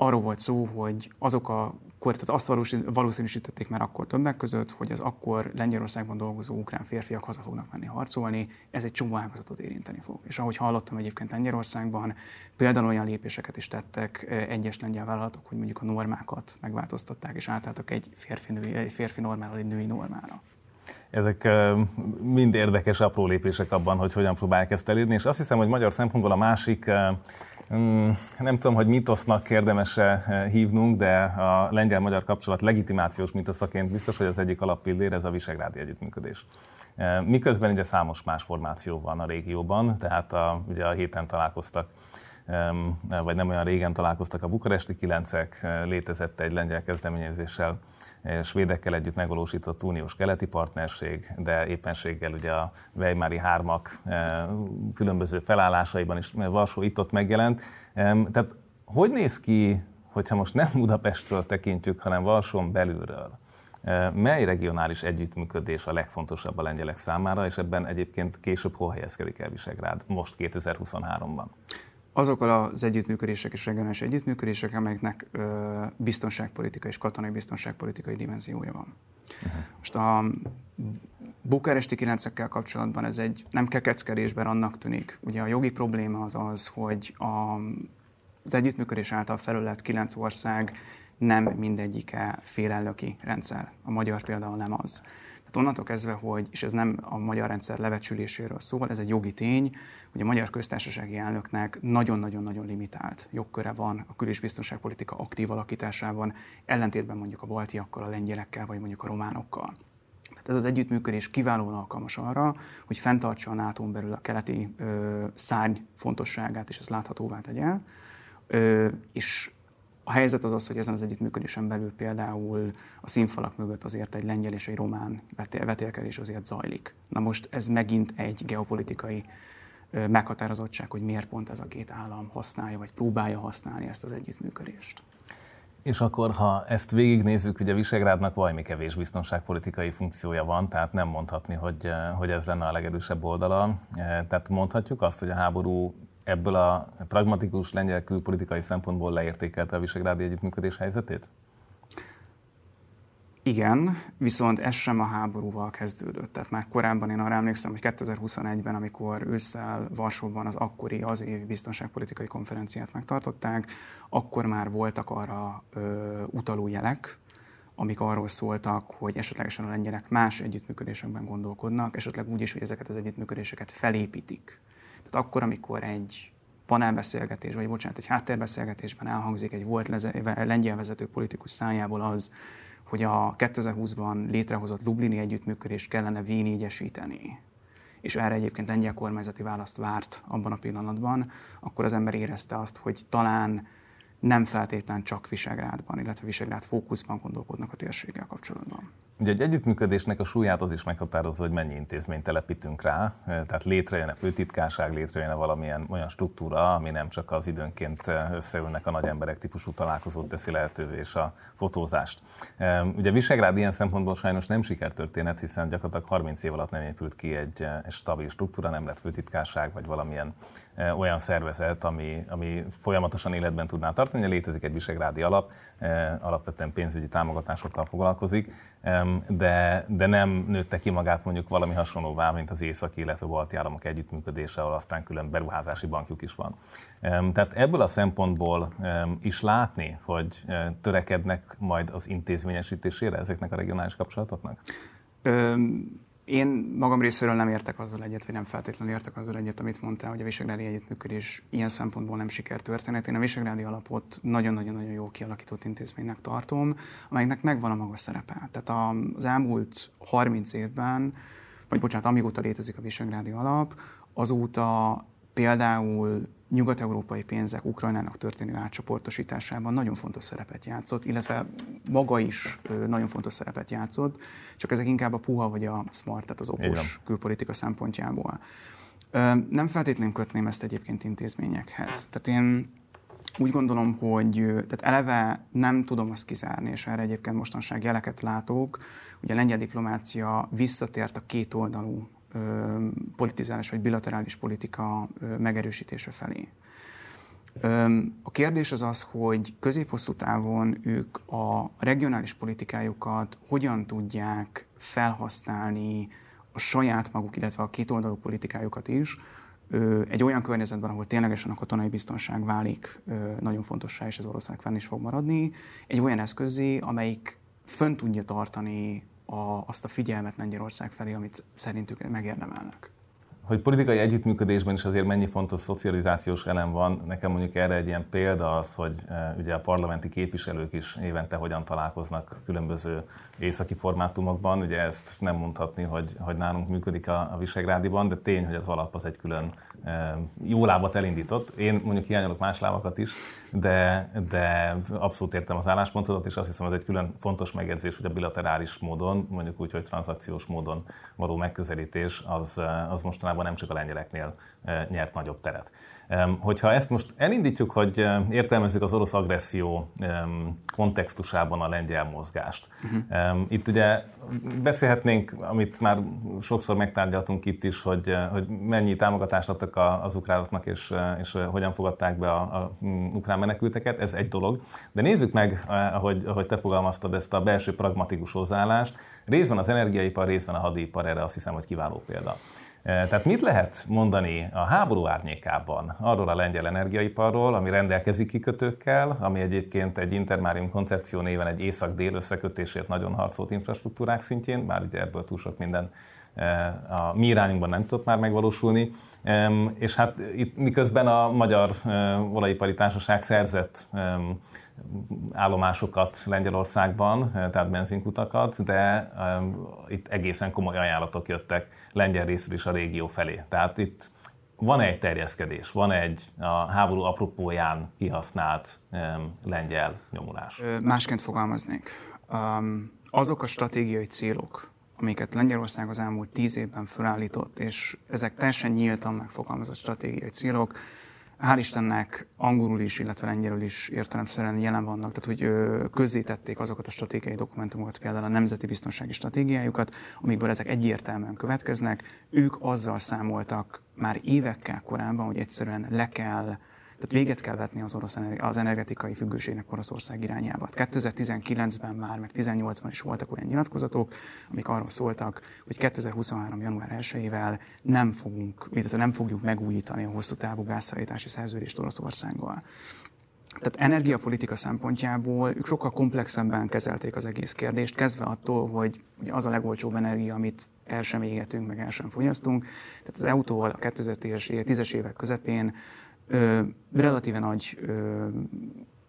arról volt szó, hogy azok a tehát azt valószínűsítették már akkor többek között, hogy az akkor Lengyelországban dolgozó ukrán férfiak haza fognak menni harcolni, ez egy csomó ágazatot érinteni fog. És ahogy hallottam egyébként Lengyelországban, például olyan lépéseket is tettek egyes lengyel vállalatok, hogy mondjuk a normákat megváltoztatták, és átálltak egy férfi, női, egy férfi normára egy női normára. Ezek mind érdekes apró lépések abban, hogy hogyan próbálják ezt elérni, és azt hiszem, hogy magyar szempontból a másik nem tudom, hogy mitosznak érdemes hívnunk, de a lengyel-magyar kapcsolat legitimációs mitoszaként biztos, hogy az egyik alappillér ez a visegrádi együttműködés. E, miközben ugye számos más formáció van a régióban, tehát a, ugye a héten találkoztak vagy nem olyan régen találkoztak a bukaresti kilencek, létezett egy lengyel kezdeményezéssel, svédekkel együtt megvalósított uniós keleti partnerség, de éppenséggel ugye a Weimári hármak különböző felállásaiban is Varsó itt-ott megjelent. Tehát hogy néz ki, hogyha most nem Budapestről tekintjük, hanem Varsón belülről? Mely regionális együttműködés a legfontosabb a lengyelek számára, és ebben egyébként később hol helyezkedik el Visegrád most 2023-ban? Azok az együttműködések és regionális együttműködések, amelyeknek ö, biztonságpolitikai és katonai biztonságpolitikai dimenziója van. Uh-huh. Most a bukaresti kilencekkel kapcsolatban ez egy nem kekeckedésben annak tűnik. Ugye a jogi probléma az az, hogy a, az együttműködés által felület kilenc ország nem mindegyike félelnöki rendszer. A magyar például nem az. Tehát onnantól kezdve, hogy, és ez nem a magyar rendszer levecsüléséről szól, ez egy jogi tény, hogy a magyar köztársasági elnöknek nagyon-nagyon-nagyon limitált jogköre van a kül- és biztonságpolitika aktív alakításában, ellentétben mondjuk a baltiakkal, a lengyelekkel, vagy mondjuk a románokkal. Tehát ez az együttműködés kiválóan alkalmas arra, hogy fenntartsa a nato belül a keleti ö, szárny fontosságát, és ezt láthatóvá tegye. Ö, és a helyzet az az, hogy ezen az együttműködésen belül például a színfalak mögött azért egy lengyel és egy román vetélkedés azért zajlik. Na most ez megint egy geopolitikai meghatározottság, hogy miért pont ez a két állam használja, vagy próbálja használni ezt az együttműködést. És akkor, ha ezt végignézzük, ugye Visegrádnak valami kevés biztonságpolitikai funkciója van, tehát nem mondhatni, hogy, hogy ez lenne a legerősebb oldala. Tehát mondhatjuk azt, hogy a háború ebből a pragmatikus lengyel külpolitikai szempontból leértékelte a visegrádi együttműködés helyzetét? Igen, viszont ez sem a háborúval kezdődött. Tehát már korábban én arra emlékszem, hogy 2021-ben, amikor ősszel Varsóban az akkori az évi biztonságpolitikai konferenciát megtartották, akkor már voltak arra ö, utaló jelek, amik arról szóltak, hogy esetlegesen a lengyelek más együttműködésekben gondolkodnak, esetleg úgy is, hogy ezeket az együttműködéseket felépítik tehát akkor, amikor egy panelbeszélgetés, vagy bocsánat, egy háttérbeszélgetésben elhangzik egy volt leze, lengyel vezető politikus szájából az, hogy a 2020-ban létrehozott Lublini együttműködést kellene V4-esíteni, és erre egyébként lengyel kormányzati választ várt abban a pillanatban, akkor az ember érezte azt, hogy talán nem feltétlen csak Visegrádban, illetve Visegrád fókuszban gondolkodnak a térséggel kapcsolatban. Ugye egy együttműködésnek a súlyát az is meghatározza, hogy mennyi intézményt telepítünk rá, tehát létrejön-e főtitkárság, létrejön-e valamilyen olyan struktúra, ami nem csak az időnként összeülnek a nagy emberek típusú találkozót teszi lehetővé, és a fotózást. Ugye Visegrád ilyen szempontból sajnos nem sikertörténet, hiszen gyakorlatilag 30 év alatt nem épült ki egy stabil struktúra, nem lett főtitkárság, vagy valamilyen olyan szervezet, ami, ami folyamatosan életben tudná tartani. Létezik egy Visegrádi alap, alapvetően pénzügyi támogatásokkal foglalkozik de, de nem nőtte ki magát mondjuk valami hasonlóvá, mint az északi, illetve balti államok együttműködése, ahol aztán külön beruházási bankjuk is van. Tehát ebből a szempontból is látni, hogy törekednek majd az intézményesítésére ezeknek a regionális kapcsolatoknak? Én magam részéről nem értek azzal egyet, vagy nem feltétlenül értek azzal egyet, amit mondtál, hogy a Visegrádi Együttműködés ilyen szempontból nem sikertörténet. Én a Visegrádi alapot nagyon-nagyon-nagyon jó kialakított intézménynek tartom, amelynek megvan a maga szerepe. Tehát az elmúlt 30 évben, vagy bocsánat, amióta létezik a Visegrádi alap, azóta például nyugat-európai pénzek Ukrajnának történő átcsoportosításában nagyon fontos szerepet játszott, illetve maga is nagyon fontos szerepet játszott, csak ezek inkább a puha vagy a smart, tehát az okos külpolitika szempontjából. Nem feltétlenül kötném ezt egyébként intézményekhez. Tehát én úgy gondolom, hogy tehát eleve nem tudom azt kizárni, és erre egyébként mostanság jeleket látok, hogy a lengyel diplomácia visszatért a kétoldalú politizálás vagy bilaterális politika megerősítése felé. A kérdés az az, hogy középhosszú távon ők a regionális politikájukat hogyan tudják felhasználni a saját maguk, illetve a kétoldalú politikájukat is, egy olyan környezetben, ahol ténylegesen a katonai biztonság válik nagyon fontossá, és az ország fenn is fog maradni, egy olyan eszközé, amelyik fönn tudja tartani a, azt a figyelmet Lengyelország felé, amit szerintük megérdemelnek. Hogy politikai együttműködésben is azért mennyi fontos szocializációs elem van, nekem mondjuk erre egy ilyen példa az, hogy e, ugye a parlamenti képviselők is évente hogyan találkoznak különböző északi formátumokban. Ugye ezt nem mondhatni, hogy, hogy nálunk működik a, a Visegrádiban, de tény, hogy az alap az egy külön jó lábat elindított. Én mondjuk hiányolok más lábakat is, de, de abszolút értem az álláspontodat, és azt hiszem, hogy egy külön fontos megjegyzés, hogy a bilaterális módon, mondjuk úgy, hogy tranzakciós módon való megközelítés, az, az mostanában nem csak a lengyeleknél nyert nagyobb teret. Hogyha ezt most elindítjuk, hogy értelmezzük az orosz agresszió kontextusában a lengyel mozgást. Uh-huh. Itt ugye beszélhetnénk, amit már sokszor megtárgyaltunk itt is, hogy, hogy mennyi támogatást adtak az ukránoknak, és, és hogyan fogadták be a, a ukrán menekülteket, ez egy dolog. De nézzük meg, ahogy, ahogy te fogalmaztad, ezt a belső pragmatikus hozzáállást. Részben az energiaipar, részben a hadipar, erre azt hiszem, hogy kiváló példa. Eh, tehát mit lehet mondani a háború árnyékában arról a lengyel energiaiparról, ami rendelkezik kikötőkkel, ami egyébként egy intermárium koncepció néven egy észak-dél összekötésért nagyon harcolt infrastruktúrák szintjén, bár ugye ebből túl sok minden a mi irányunkban nem tudott már megvalósulni, és hát itt miközben a Magyar eh, Olajipari Társaság szerzett állomásokat Lengyelországban, tehát benzinkutakat, de itt egészen komoly ajánlatok jöttek lengyel részről is a régió felé. Tehát itt van egy terjeszkedés, van egy a háború apropóján kihasznált um, lengyel nyomulás. Másként fogalmaznék. Um, azok a stratégiai célok, amiket Lengyelország az elmúlt tíz évben felállított, és ezek teljesen nyíltan megfogalmazott stratégiai célok, hál' Istennek angolul is, illetve lengyelül is értelemszerűen jelen vannak, tehát hogy közzétették azokat a stratégiai dokumentumokat, például a nemzeti biztonsági stratégiájukat, amikből ezek egyértelműen következnek. Ők azzal számoltak már évekkel korábban, hogy egyszerűen le kell tehát véget kell vetni az, orosz, az energetikai függőségnek Oroszország irányába. 2019-ben már, meg 2018-ban is voltak olyan nyilatkozatok, amik arról szóltak, hogy 2023. január 1-ével nem fogunk, illetve nem fogjuk megújítani a hosszú távú gázszállítási szerződést Oroszországgal. Tehát energiapolitika szempontjából ők sokkal komplexebben kezelték az egész kérdést, kezdve attól, hogy az a legolcsóbb energia, amit el sem égetünk, meg el sem fogyasztunk. Tehát az EU-tól a 2010-es évek közepén ö, relatíve nagy ö,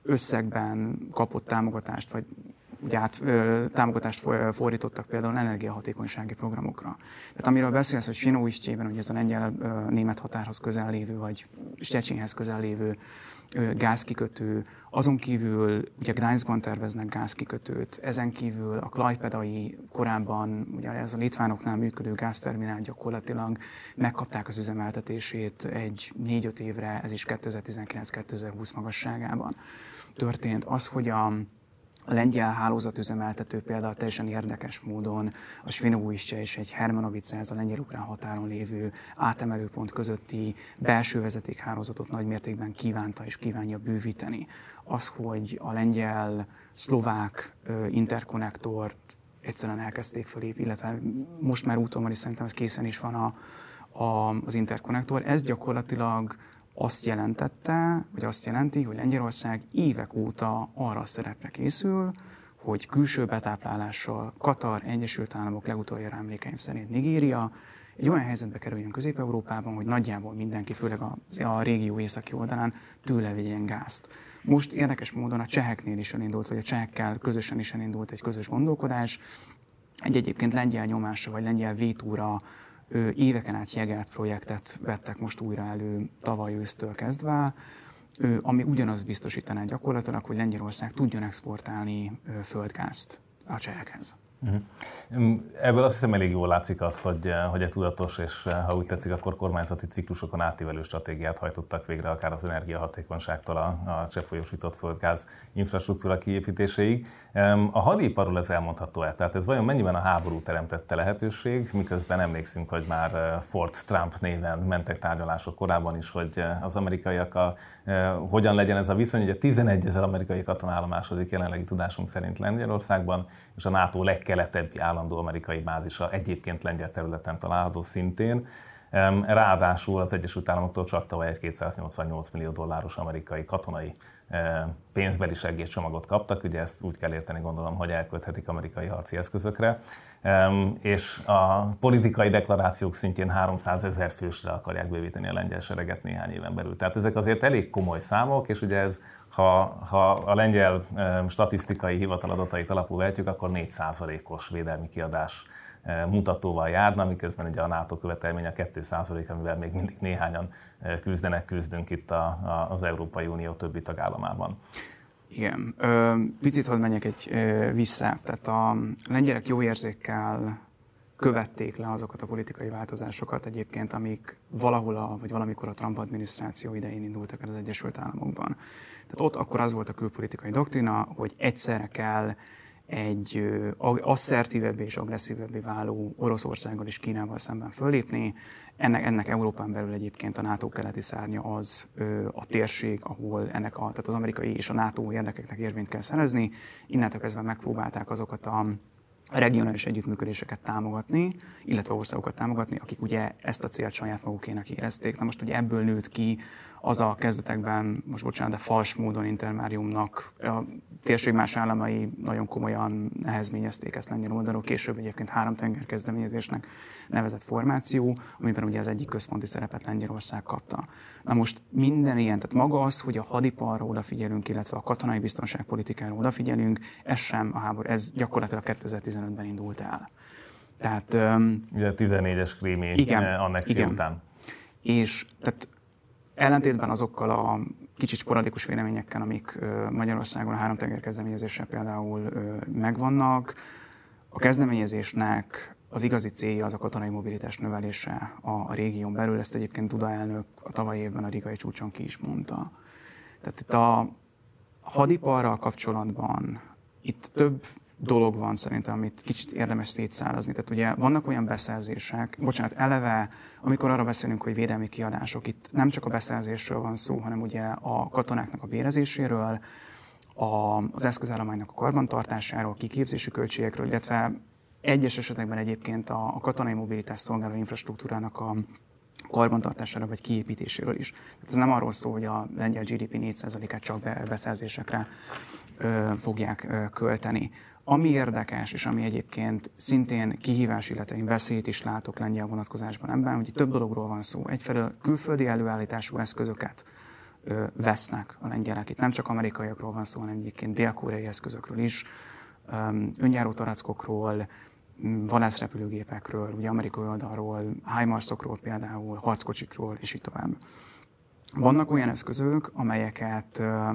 összegben kapott támogatást, vagy ugye át, ö, támogatást fordítottak például energiahatékonysági programokra. Tehát amiről beszélsz, hogy Svinóistjében, hogy ez a lengyel-német határhoz közel lévő, vagy Stecsinhez közel lévő gázkikötő, azon kívül ugye Gdańskban terveznek gázkikötőt, ezen kívül a Klajpedai korábban, ugye ez a litvánoknál működő gázterminál gyakorlatilag megkapták az üzemeltetését egy négy-öt évre, ez is 2019-2020 magasságában történt. Az, hogy a a lengyel hálózatüzemeltető például teljesen érdekes módon a Svinoujistje és egy Hermanovice, ez a lengyel-ukrán határon lévő átemelőpont közötti belső vezetékhálózatot nagymértékben kívánta és kívánja bővíteni. Az, hogy a lengyel-szlovák interkonnektort egyszerűen elkezdték felépíteni, illetve most már úton van, és szerintem ez készen is van a, a, az interkonnektor. Ez gyakorlatilag azt jelentette, vagy azt jelenti, hogy Lengyelország évek óta arra a szerepre készül, hogy külső betáplálással Katar, Egyesült Államok, legutoljára emlékeim szerint Nigéria, egy olyan helyzetbe kerüljön Közép-Európában, hogy nagyjából mindenki, főleg a, a régió északi oldalán tőle vigyen gázt. Most érdekes módon a cseheknél is elindult, vagy a csehekkel közösen is elindult egy közös gondolkodás. Egy egyébként lengyel nyomásra, vagy lengyel vétúra éveken át jegelt projektet vettek most újra elő tavaly ősztől kezdve, ami ugyanaz biztosítaná gyakorlatilag, hogy Lengyelország tudjon exportálni földgázt a csehekhez. Uh-huh. Ebből azt hiszem elég jól látszik az, hogy, eh, hogy egy tudatos és eh, ha úgy tetszik, akkor kormányzati ciklusokon átívelő stratégiát hajtottak végre, akár az energiahatékonyságtól a, a cseppfolyósított földgáz infrastruktúra kiépítéséig. A hadiparról ez elmondható-e? Tehát ez vajon mennyiben a háború teremtette lehetőség, miközben emlékszünk, hogy már eh, Ford Trump néven mentek tárgyalások korábban is, hogy az amerikaiak a, hogyan legyen ez a viszony. Ugye 11 ezer amerikai katona állomásodik jelenlegi tudásunk szerint Lengyelországban, és a NATO legkeletebbi állandó amerikai bázisa egyébként lengyel területen található szintén. Ráadásul az Egyesült Államoktól csak tavaly egy 288 millió dolláros amerikai katonai pénzbeli segélycsomagot kaptak, ugye ezt úgy kell érteni gondolom, hogy elkölthetik amerikai harci eszközökre, és a politikai deklarációk szintjén 300 ezer fősre akarják bővíteni a lengyel sereget néhány éven belül. Tehát ezek azért elég komoly számok, és ugye ez, ha, ha a lengyel statisztikai hivatal adatait alapul vehetjük, akkor 4%-os védelmi kiadás mutatóval járna, miközben ugye a NATO követelmény a 2 amivel még mindig néhányan eh, küzdenek, küzdünk itt a, a, az Európai Unió többi tagállamában. Igen. Picit hogy menjek egy vissza. Tehát a lengyelek jó érzékkel követték le azokat a politikai változásokat egyébként, amik valahol, a, vagy valamikor a Trump adminisztráció idején indultak el az Egyesült Államokban. Tehát ott akkor az volt a külpolitikai doktrina, hogy egyszerre kell egy asszertívebbé és agresszívebbé váló Oroszországgal és Kínával szemben fölépni. Ennek, ennek Európán belül egyébként a NATO keleti szárnya az a térség, ahol ennek a, tehát az amerikai és a NATO érdekeknek érvényt kell szerezni. Innentől kezdve megpróbálták azokat a regionális együttműködéseket támogatni, illetve országokat támogatni, akik ugye ezt a célt saját magukének érezték. Na most ugye ebből nőtt ki az a kezdetekben, most bocsánat, de fals módon intermáriumnak a térség más államai nagyon komolyan nehezményezték ezt lengyel oldalról, később egyébként három tenger kezdeményezésnek nevezett formáció, amiben ugye az egyik központi szerepet Lengyelország kapta. Na most minden ilyen, tehát maga az, hogy a hadiparra odafigyelünk, illetve a katonai biztonságpolitikára odafigyelünk, ez sem a háború, ez gyakorlatilag 2015-ben indult el. Tehát, Ugye 14-es krími igen, annexió után. És tehát Ellentétben azokkal a kicsit sporadikus véleményekkel, amik Magyarországon a háromtenger kezdeményezésre például megvannak, a kezdeményezésnek az igazi célja az a katonai mobilitás növelése a, régión belül. Ezt egyébként Duda elnök a tavalyi évben a Rigai csúcson ki is mondta. Tehát itt a hadiparral kapcsolatban itt több dolog van szerintem, amit kicsit érdemes szétszárazni. Tehát ugye vannak olyan beszerzések, bocsánat, eleve, amikor arra beszélünk, hogy védelmi kiadások, itt nem csak a beszerzésről van szó, hanem ugye a katonáknak a bérezéséről, a, az eszközállománynak a karbantartásáról, kiképzési költségekről, illetve egyes esetekben egyébként a, a katonai mobilitás szolgáló infrastruktúrának a karbantartására vagy kiépítéséről is. Tehát ez nem arról szól, hogy a lengyel GDP 4%-át csak beszerzésekre fogják költeni. Ami érdekes, és ami egyébként szintén kihívás, illetve én veszélyt is látok lengyel vonatkozásban ebben, hogy több dologról van szó. Egyfelől külföldi előállítású eszközöket ö, vesznek a lengyelek. Itt nem csak amerikaiakról van szó, hanem egyébként dél-koreai eszközökről is, önjáró tarackokról, vadászrepülőgépekről, ugye amerikai oldalról, HIMARS-okról például, harckocsikról, és így tovább. Vannak olyan eszközök, amelyeket ö,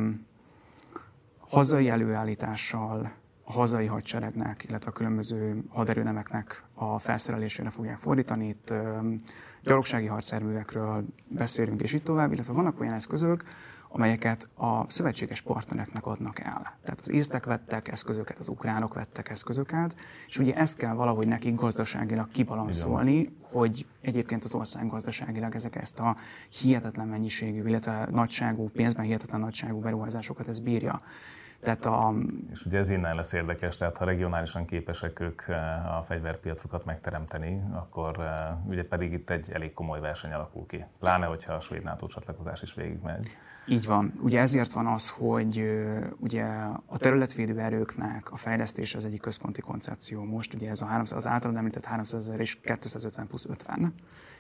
hazai előállítással a hazai hadseregnek, illetve a különböző haderőnemeknek a felszerelésére fogják fordítani. Itt gyalogsági hadszerművekről beszélünk, és így tovább, illetve vannak olyan eszközök, amelyeket a szövetséges partnereknek adnak el. Tehát az észtek vettek eszközöket, az ukránok vettek eszközöket, és ugye ezt kell valahogy nekik gazdaságilag kibalanszolni, hogy egyébként az ország gazdaságilag ezek ezt a hihetetlen mennyiségű, illetve nagyságú, pénzben hihetetlen nagyságú beruházásokat ez bírja. Tehát a... És ugye ez innen lesz érdekes, tehát ha regionálisan képesek ők a fegyverpiacokat megteremteni, akkor ugye pedig itt egy elég komoly verseny alakul ki. Pláne, hogyha a svéd NATO csatlakozás is végigmegy. Így van. Ugye ezért van az, hogy ugye a területvédő erőknek a fejlesztés az egyik központi koncepció. Most ugye ez a 300, az általán említett 300 ezer és 250 plusz 50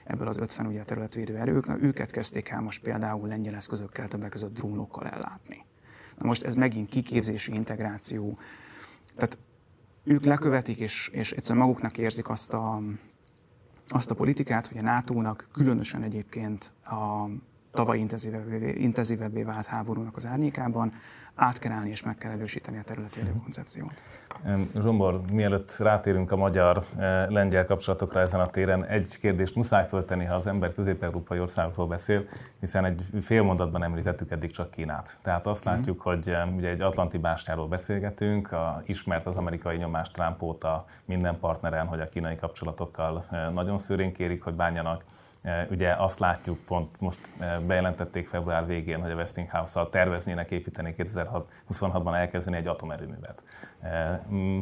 ebből az 50 ugye a területvédő erők, na, őket kezdték el most például lengyel eszközökkel, többek között drónokkal ellátni. Na most ez megint kiképzési integráció. Tehát ők lekövetik, és, és egyszerűen maguknak érzik azt a, azt a politikát, hogy a NATO-nak különösen egyébként a tavaly intenzívebbé, intenzívebbé vált háborúnak az árnyékában át kell állni és meg kell erősíteni a területi koncepciót. Zsombor, mielőtt rátérünk a magyar-lengyel eh, kapcsolatokra ezen a téren, egy kérdést muszáj föltenni, ha az ember közép-európai országokról beszél, hiszen egy fél mondatban említettük eddig csak Kínát. Tehát azt mhm. látjuk, hogy ugye egy atlanti bástyáról beszélgetünk, a, ismert az amerikai nyomás Trump óta minden partneren, hogy a kínai kapcsolatokkal eh, nagyon szőrén kérik, hogy bánjanak ugye azt látjuk, pont most bejelentették február végén, hogy a Westinghouse-szal terveznének építeni 2026-ban elkezdeni egy atomerőművet. Mm,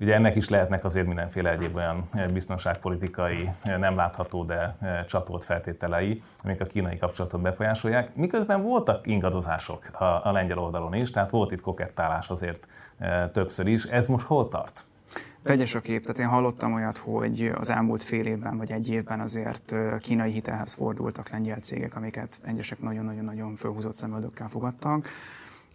ugye ennek is lehetnek azért mindenféle egyéb olyan biztonságpolitikai, nem látható, de csatolt feltételei, amik a kínai kapcsolatot befolyásolják. Miközben voltak ingadozások a, a lengyel oldalon is, tehát volt itt kokettálás azért többször is. Ez most hol tart? Vegyes a kép, tehát én hallottam olyat, hogy az elmúlt fél évben vagy egy évben azért kínai hitelhez fordultak lengyel cégek, amiket egyesek nagyon-nagyon-nagyon fölhúzott szemöldökkel fogadtak.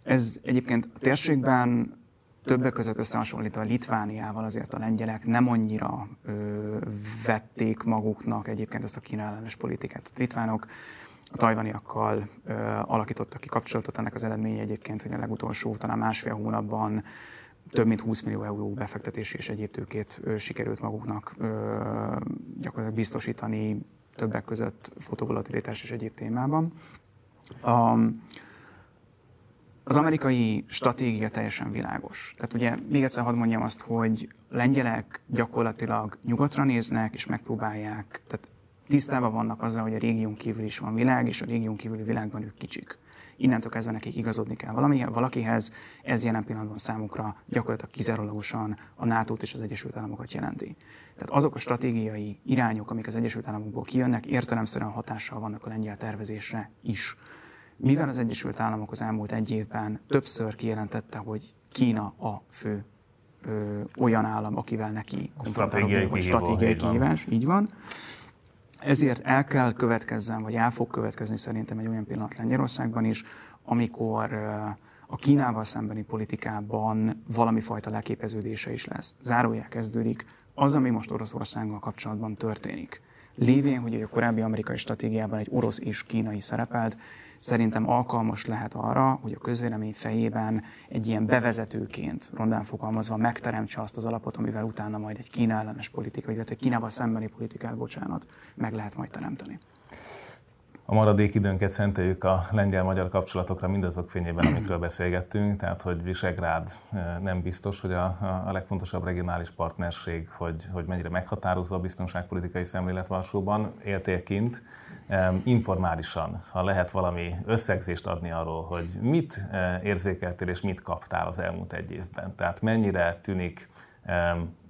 Ez egyébként a térségben többek között összehasonlítva Litvániával azért a lengyelek nem annyira ö, vették maguknak egyébként ezt a Kína ellenes politikát. A litvánok a tajvaniakkal ö, alakítottak ki kapcsolatot, ennek az eredménye egyébként, hogy a legutolsó talán másfél hónapban több mint 20 millió euró befektetési és egyéb tőkét sikerült maguknak gyakorlatilag biztosítani többek között fotovolatilitás és egyéb témában. A, az amerikai stratégia teljesen világos. Tehát ugye még egyszer hadd mondjam azt, hogy lengyelek gyakorlatilag nyugatra néznek és megpróbálják, tehát tisztában vannak azzal, hogy a régión kívül is van világ, és a régión kívüli világban ők kicsik innentől kezdve nekik igazodni kell valami, valakihez, ez jelen pillanatban számukra gyakorlatilag kizárólagosan a nato és az Egyesült Államokat jelenti. Tehát azok a stratégiai irányok, amik az Egyesült Államokból kijönnek, értelemszerűen hatással vannak a lengyel tervezésre is. Mivel az Egyesült Államok az elmúlt egy évben többször kijelentette, hogy Kína a fő ö, olyan állam, akivel neki stratégiai, stratégiai kihívás, így van. Ezért el kell következzen, vagy el fog következni szerintem egy olyan pillanat Lengyelországban is, amikor a Kínával szembeni politikában valami fajta leképeződése is lesz. Zárójel kezdődik az, ami most Oroszországgal kapcsolatban történik. Lévén, hogy a korábbi amerikai stratégiában egy orosz és kínai szerepelt, szerintem alkalmas lehet arra, hogy a közvélemény fejében egy ilyen bevezetőként, rondán fogalmazva, megteremtse azt az alapot, amivel utána majd egy Kína ellenes politika, illetve Kínával szembeni politikát, bocsánat, meg lehet majd teremteni. A maradék időnket szenteljük a lengyel-magyar kapcsolatokra mindazok fényében, amikről beszélgettünk, tehát hogy Visegrád eh, nem biztos, hogy a, a legfontosabb regionális partnerség, hogy, hogy mennyire meghatározó a biztonságpolitikai szemlélet Varsóban, éltél kint, informálisan, ha lehet valami összegzést adni arról, hogy mit eh, érzékeltél és mit kaptál az elmúlt egy évben. Tehát mennyire tűnik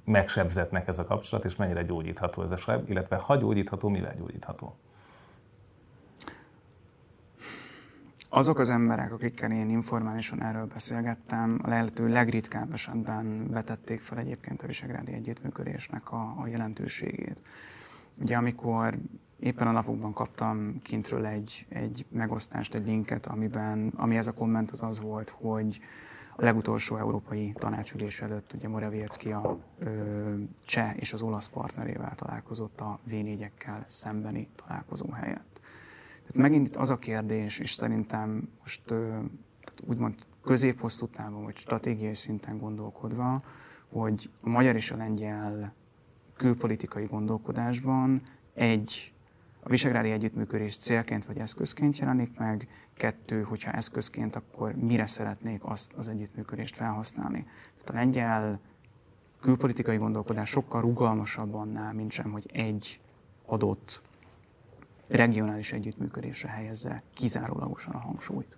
megsebzetnek ez a kapcsolat, és mennyire gyógyítható ez a seb, illetve ha gyógyítható, mivel gyógyítható? Azok az emberek, akikkel én informálisan erről beszélgettem, a lehető legritkább esetben vetették fel egyébként a Visegrádi Együttműködésnek a, a jelentőségét. Ugye amikor éppen a napokban kaptam kintről egy, egy megosztást, egy linket, amiben, ami ez a komment az az volt, hogy a legutolsó európai tanácsülés előtt ugye Morawiecki a ö, cseh és az olasz partnerével találkozott a v szembeni találkozó helyett. Tehát megint itt az a kérdés, és szerintem most ö, úgymond közép-hosszú távon, vagy stratégiai szinten gondolkodva, hogy a magyar és a lengyel külpolitikai gondolkodásban egy a visegrádi együttműködés célként vagy eszközként jelenik meg, kettő, hogyha eszközként, akkor mire szeretnék azt az együttműködést felhasználni. Tehát a lengyel külpolitikai gondolkodás sokkal rugalmasabb annál, mint sem, hogy egy adott regionális együttműködésre helyezze kizárólagosan a hangsúlyt.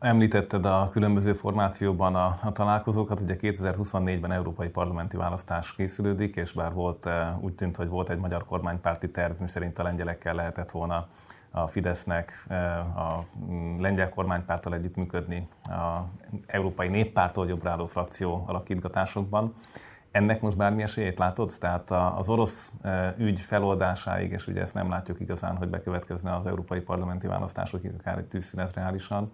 Említetted a különböző formációban a, a találkozókat, ugye 2024-ben európai parlamenti választás készülődik, és bár volt, úgy tűnt, hogy volt egy magyar kormánypárti terv, miszerint a lengyelekkel lehetett volna a Fidesznek a mm, lengyel kormánypárttal együttműködni a Európai Néppártól jobbra álló frakció alakítgatásokban. Ennek most bármi esélyét látod? Tehát az orosz ügy feloldásáig, és ugye ezt nem látjuk igazán, hogy bekövetkezne az európai parlamenti választásokig, akár egy tűzszünet reálisan.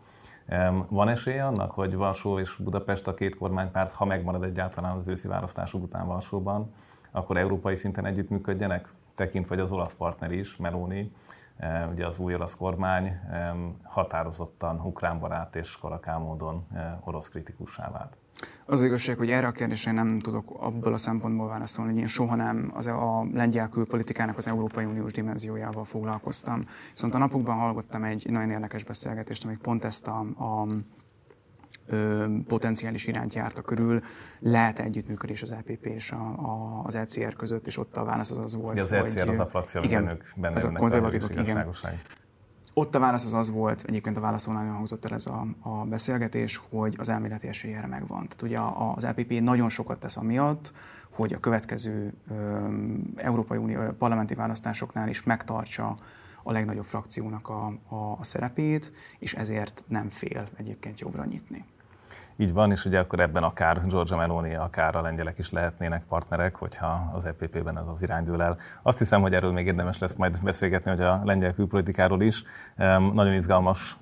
Van esélye annak, hogy Varsó és Budapest a két kormánypárt, ha megmarad egyáltalán az őszi választások után Varsóban, akkor európai szinten együttműködjenek? Tekint vagy az olasz partner is, Meloni, ugye az új olasz kormány határozottan ukránbarát és karakál módon orosz kritikussá vált. Az igazság, hogy erre a kérdésre nem tudok abból a szempontból válaszolni, hogy én soha nem az a lengyel külpolitikának az Európai Uniós dimenziójával foglalkoztam. Viszont a napokban hallgattam egy nagyon érdekes beszélgetést, amik pont ezt a, a ö, potenciális irányt járta körül. Lehet együttműködés az EPP és a, a, az ECR között, és ott a válasz az az volt, De az ECR hogy, az a frakció, igen, ők benne a konzervatívok, igen. Ott a válasz az az volt, egyébként a válaszolnál hangzott el ez a, a beszélgetés, hogy az elméleti esélye megvan. Tehát ugye az LPP nagyon sokat tesz amiatt, hogy a következő ö, Európai Unió parlamenti választásoknál is megtartsa a legnagyobb frakciónak a, a, a szerepét, és ezért nem fél egyébként jobbra nyitni. Így van, és ugye akkor ebben akár Giorgia Meloni, akár a lengyelek is lehetnének partnerek, hogyha az EPP-ben ez az irány dől el. Azt hiszem, hogy erről még érdemes lesz majd beszélgetni, hogy a lengyel külpolitikáról is. Nagyon izgalmas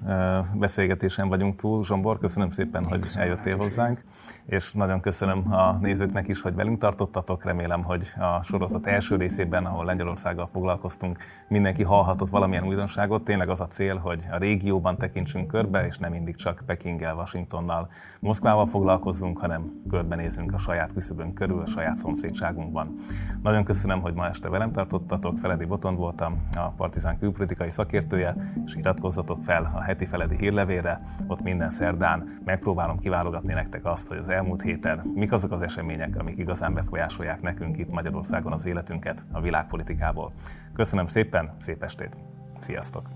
beszélgetésen vagyunk túl. Zsombor, köszönöm szépen, Én hogy köszönöm eljöttél hozzánk, és nagyon köszönöm a nézőknek is, hogy velünk tartottatok. Remélem, hogy a sorozat első részében, ahol Lengyelországgal foglalkoztunk, mindenki hallhatott valamilyen újdonságot. Tényleg az a cél, hogy a régióban tekintsünk körbe, és nem mindig csak Pekinggel, Washingtonnal Moszkvával foglalkozzunk, hanem körbenézünk a saját küszöbön körül, a saját szomszédságunkban. Nagyon köszönöm, hogy ma este velem tartottatok. Feledi Botond voltam, a Partizán külpolitikai szakértője, és iratkozzatok fel a heti Feledi hírlevére. Ott minden szerdán megpróbálom kiválogatni nektek azt, hogy az elmúlt héten mik azok az események, amik igazán befolyásolják nekünk itt Magyarországon az életünket a világpolitikából. Köszönöm szépen, szép estét! Sziasztok!